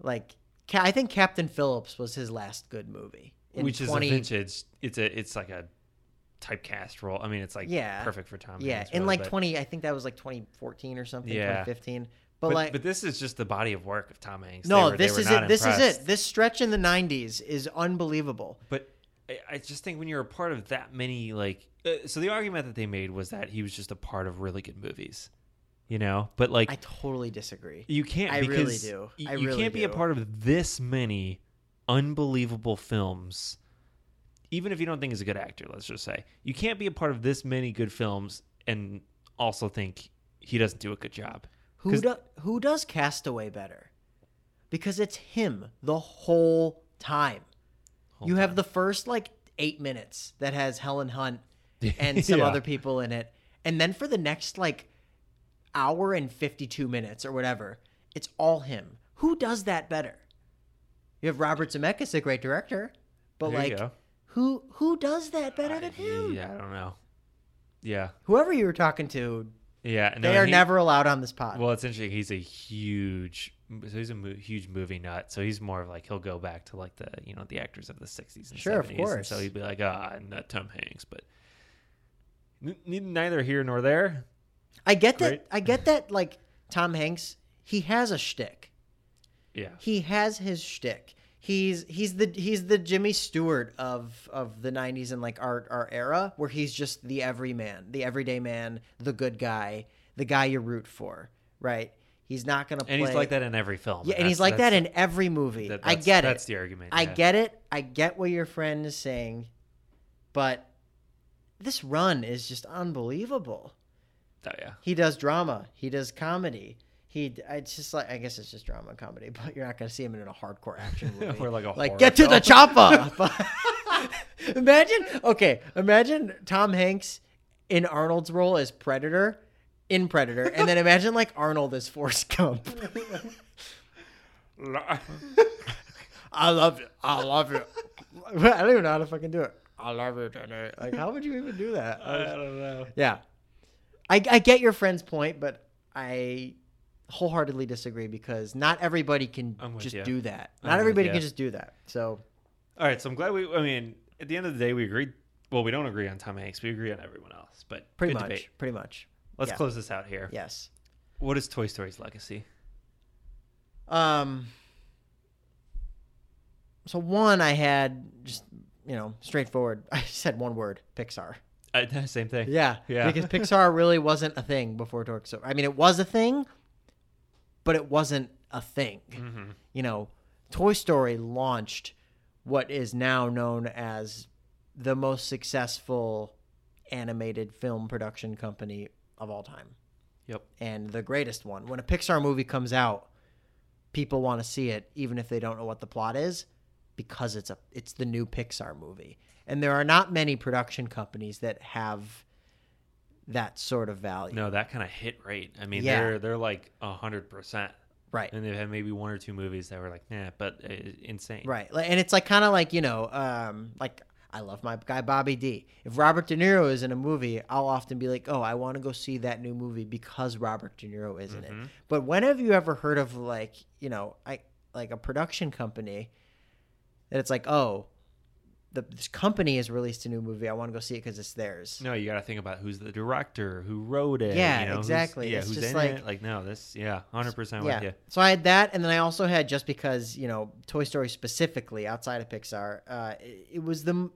Like, Ca- I think Captain Phillips was his last good movie. which is 20 a vintage. It's a it's like a typecast role. I mean, it's like Yeah. perfect for Tom. Yeah, Hanks, in really, like but- 20, I think that was like 2014 or something, Yeah. 2015. But, But, like, but this is just the body of work of Tom Hanks. No, were- this is it. This is it. This stretch in the 90s is unbelievable. But I, just think when you're a part of that many, like, uh, so the argument that they made was that he was just a part of really good movies, you know. But like, I totally disagree. you can't. I really do. I you really can't be a part of this many unbelievable films, even if you don't think he's a good actor. Let's just say you can't be a part of this many good films and also think he doesn't do a good job. Who do, who does Castaway better? Because it's him the whole time. Whole you have the first like 8 minutes that has Helen Hunt and some Yeah. other people in it. And then for the next like hour and 52 minutes or whatever, it's all him. Who does that better? You have Robert Zemeckis, a great director, but There like who who does that better than him? Yeah, I don't know. Yeah, Whoever you were talking to, yeah. No, they are he- never allowed on this pod. Well, it's interesting. He's a huge, so he's a mo- huge movie nut. So he's more of like he'll go back to like the you know the actors of the '60s and Sure, of 70s. And course. so he'd be like, ah, not Tom Hanks, but n- neither here nor there. I get that. I get that. Like Tom Hanks, he has a shtick. Yeah, He has his shtick. He's he's the he's the Jimmy Stewart of of the '90s and like our our era, where he's just the everyman, the everyday man, the good guy, the guy you root for, right? He's not gonna. Play. And he's like that in every film. Yeah, and he's like that in every movie. that- I get it. That's the argument. I yeah. get it. I get what your friend is saying, but this run is just unbelievable. Oh, yeah. He does drama. He does comedy. He, it's just like I guess it's just drama and comedy, but you're not gonna see him in a hardcore action movie. Or like a like horror get to the film. chopper. imagine, okay, imagine Tom Hanks in Arnold's role as Predator, in Predator, and then imagine like Arnold as Forrest Gump. I love you. I love you. I don't even know how to fucking do it. I love you, Jenny. Like, how would you even do that? I don't know. Yeah. I, I get your friend's point, but I wholeheartedly disagree because not everybody can just ya. do that. I'm Not everybody can just do that. So, All right, so I'm glad we. I mean, at the end of the day, we agreed. Well, we don't agree on Tom Hanks. We agree on everyone else. But pretty much. debate. Pretty much. Let's Yeah. close this out here. Yes. What is Toy Story's legacy? Um. So one, I had just you know straightforward. I said one word: Pixar. Uh, same thing. Yeah, Yeah. Because Pixar really wasn't a thing before Toy Story. I mean, it was a thing, but it wasn't a thing. Mhm. You know, Toy Story launched what is now known as the most successful animated film production company of all time. Yep. And the greatest one. When a Pixar movie comes out, people want to see it even if they don't know what the plot is because it's a it's the new Pixar movie. And there are not many production companies that have that sort of value. No, that kind of hit rate. I mean, Yeah. they're they're like hundred percent, Right. and they've had maybe one or two movies that were like, nah, but uh, insane. Right. And it's like kind of like, you know, um, like I love my guy Bobby D. If Robert De Niro is in a movie, I'll often be like, "Oh, I want to go see that new movie because Robert De Niro is in it." Mhm. But when have you ever heard of like, you know, I like a production company that it's like, "Oh, the, this company has released a new movie. I want to go see it because it's theirs." No, you got to think about who's the director, who wrote it. Yeah, you know, who's- exactly. Yeah, It's who's just in like- it? Like, no, this, yeah, hundred percent yeah. with you. So I had that, and then I also had just because you know Toy Story specifically outside of Pixar, uh, it, it was the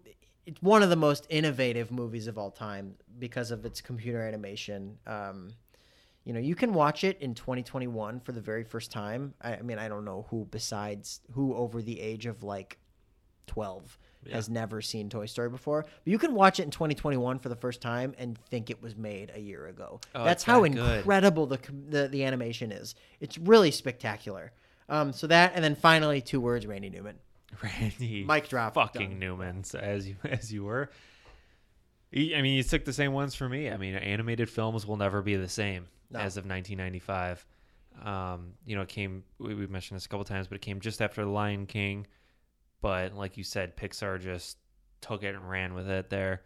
it's one of the most innovative movies of all time because of its computer animation. Um, you know, you can watch it in 2021 for the very first time. I, I mean, I don't know who besides who over the age of like 12 Yeah. has never seen Toy Story before. But you can watch it in 2021 for the first time and think it was made a year ago. Oh, That's how that incredible the, the the animation is. It's really spectacular. Um, so that, and then finally, two words: Randy Newman. Randy, Mic drop. fucking Done. Newman, so as you as you were. I mean, you took the same ones for me. I mean, animated films will never be the same No. as of 1995. Um, you know, it came. We, we've mentioned this a couple times, but it came just after The Lion King. But like you said, Pixar just took it and ran with it there.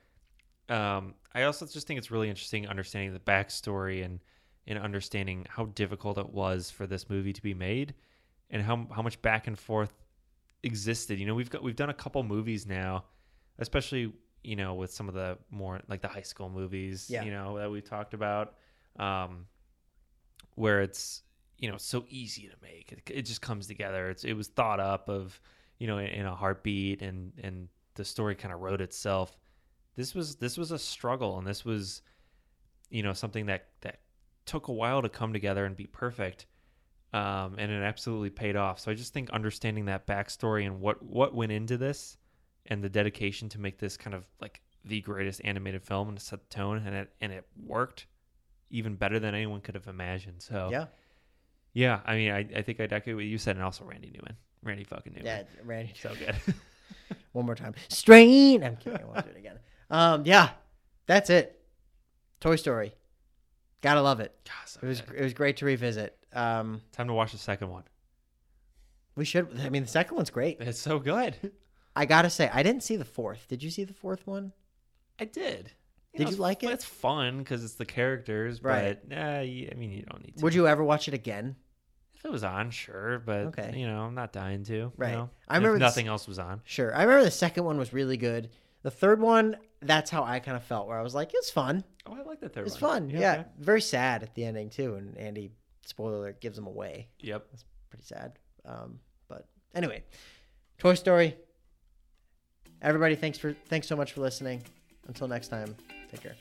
Um, I also just think it's really interesting understanding the backstory and and understanding how difficult it was for this movie to be made, and how how much back and forth existed. You know, we've got we've done a couple movies now, especially you know with some of the more like the high school movies. Yeah. You know that we've talked about, um, where it's you know so easy to make. It, it just comes together. It's it was thought up of you know in, in a heartbeat, and and the story kind of wrote itself. This was this was a struggle, and this was you know something that that took a while to come together and be perfect um, and it absolutely paid off. So I just think understanding that backstory and what what went into this, and the dedication to make this kind of like the greatest animated film and set the tone, and it and it worked even better than anyone could have imagined. So Yeah, yeah. I mean, I, I think I'd echo what you said, and also Randy Newman, Randy fucking Newman, yeah, Randy. so good. One more time. Strain. I'm kidding. I won't do it again. Um, yeah, that's it. Toy Story. Gotta love it. God, so It was good. it was great to revisit. Um, time to watch the second one. we should. I mean, the second one's great. It's so good. I gotta say, I didn't see the fourth. Did you see the fourth one? I did. Did know, you like it? It's fun because it's the characters, Right. but nah, I mean, you don't need to. Would you ever watch it again? If it was on, sure, but Okay. you know, I'm not dying to. Right. You know? I If remember this- nothing else was on. Sure. I remember the second one was really good. The third one, that's how I kind of felt, where I was like, it's fun. Oh, I like that third It's one. fun. Yeah. okay. Very sad at the ending too, and Andy spoiler alert gives him away. Yep. That's pretty sad. Um, but anyway, Toy Story. Everybody, thanks for thanks so much for listening. Until next time, take care.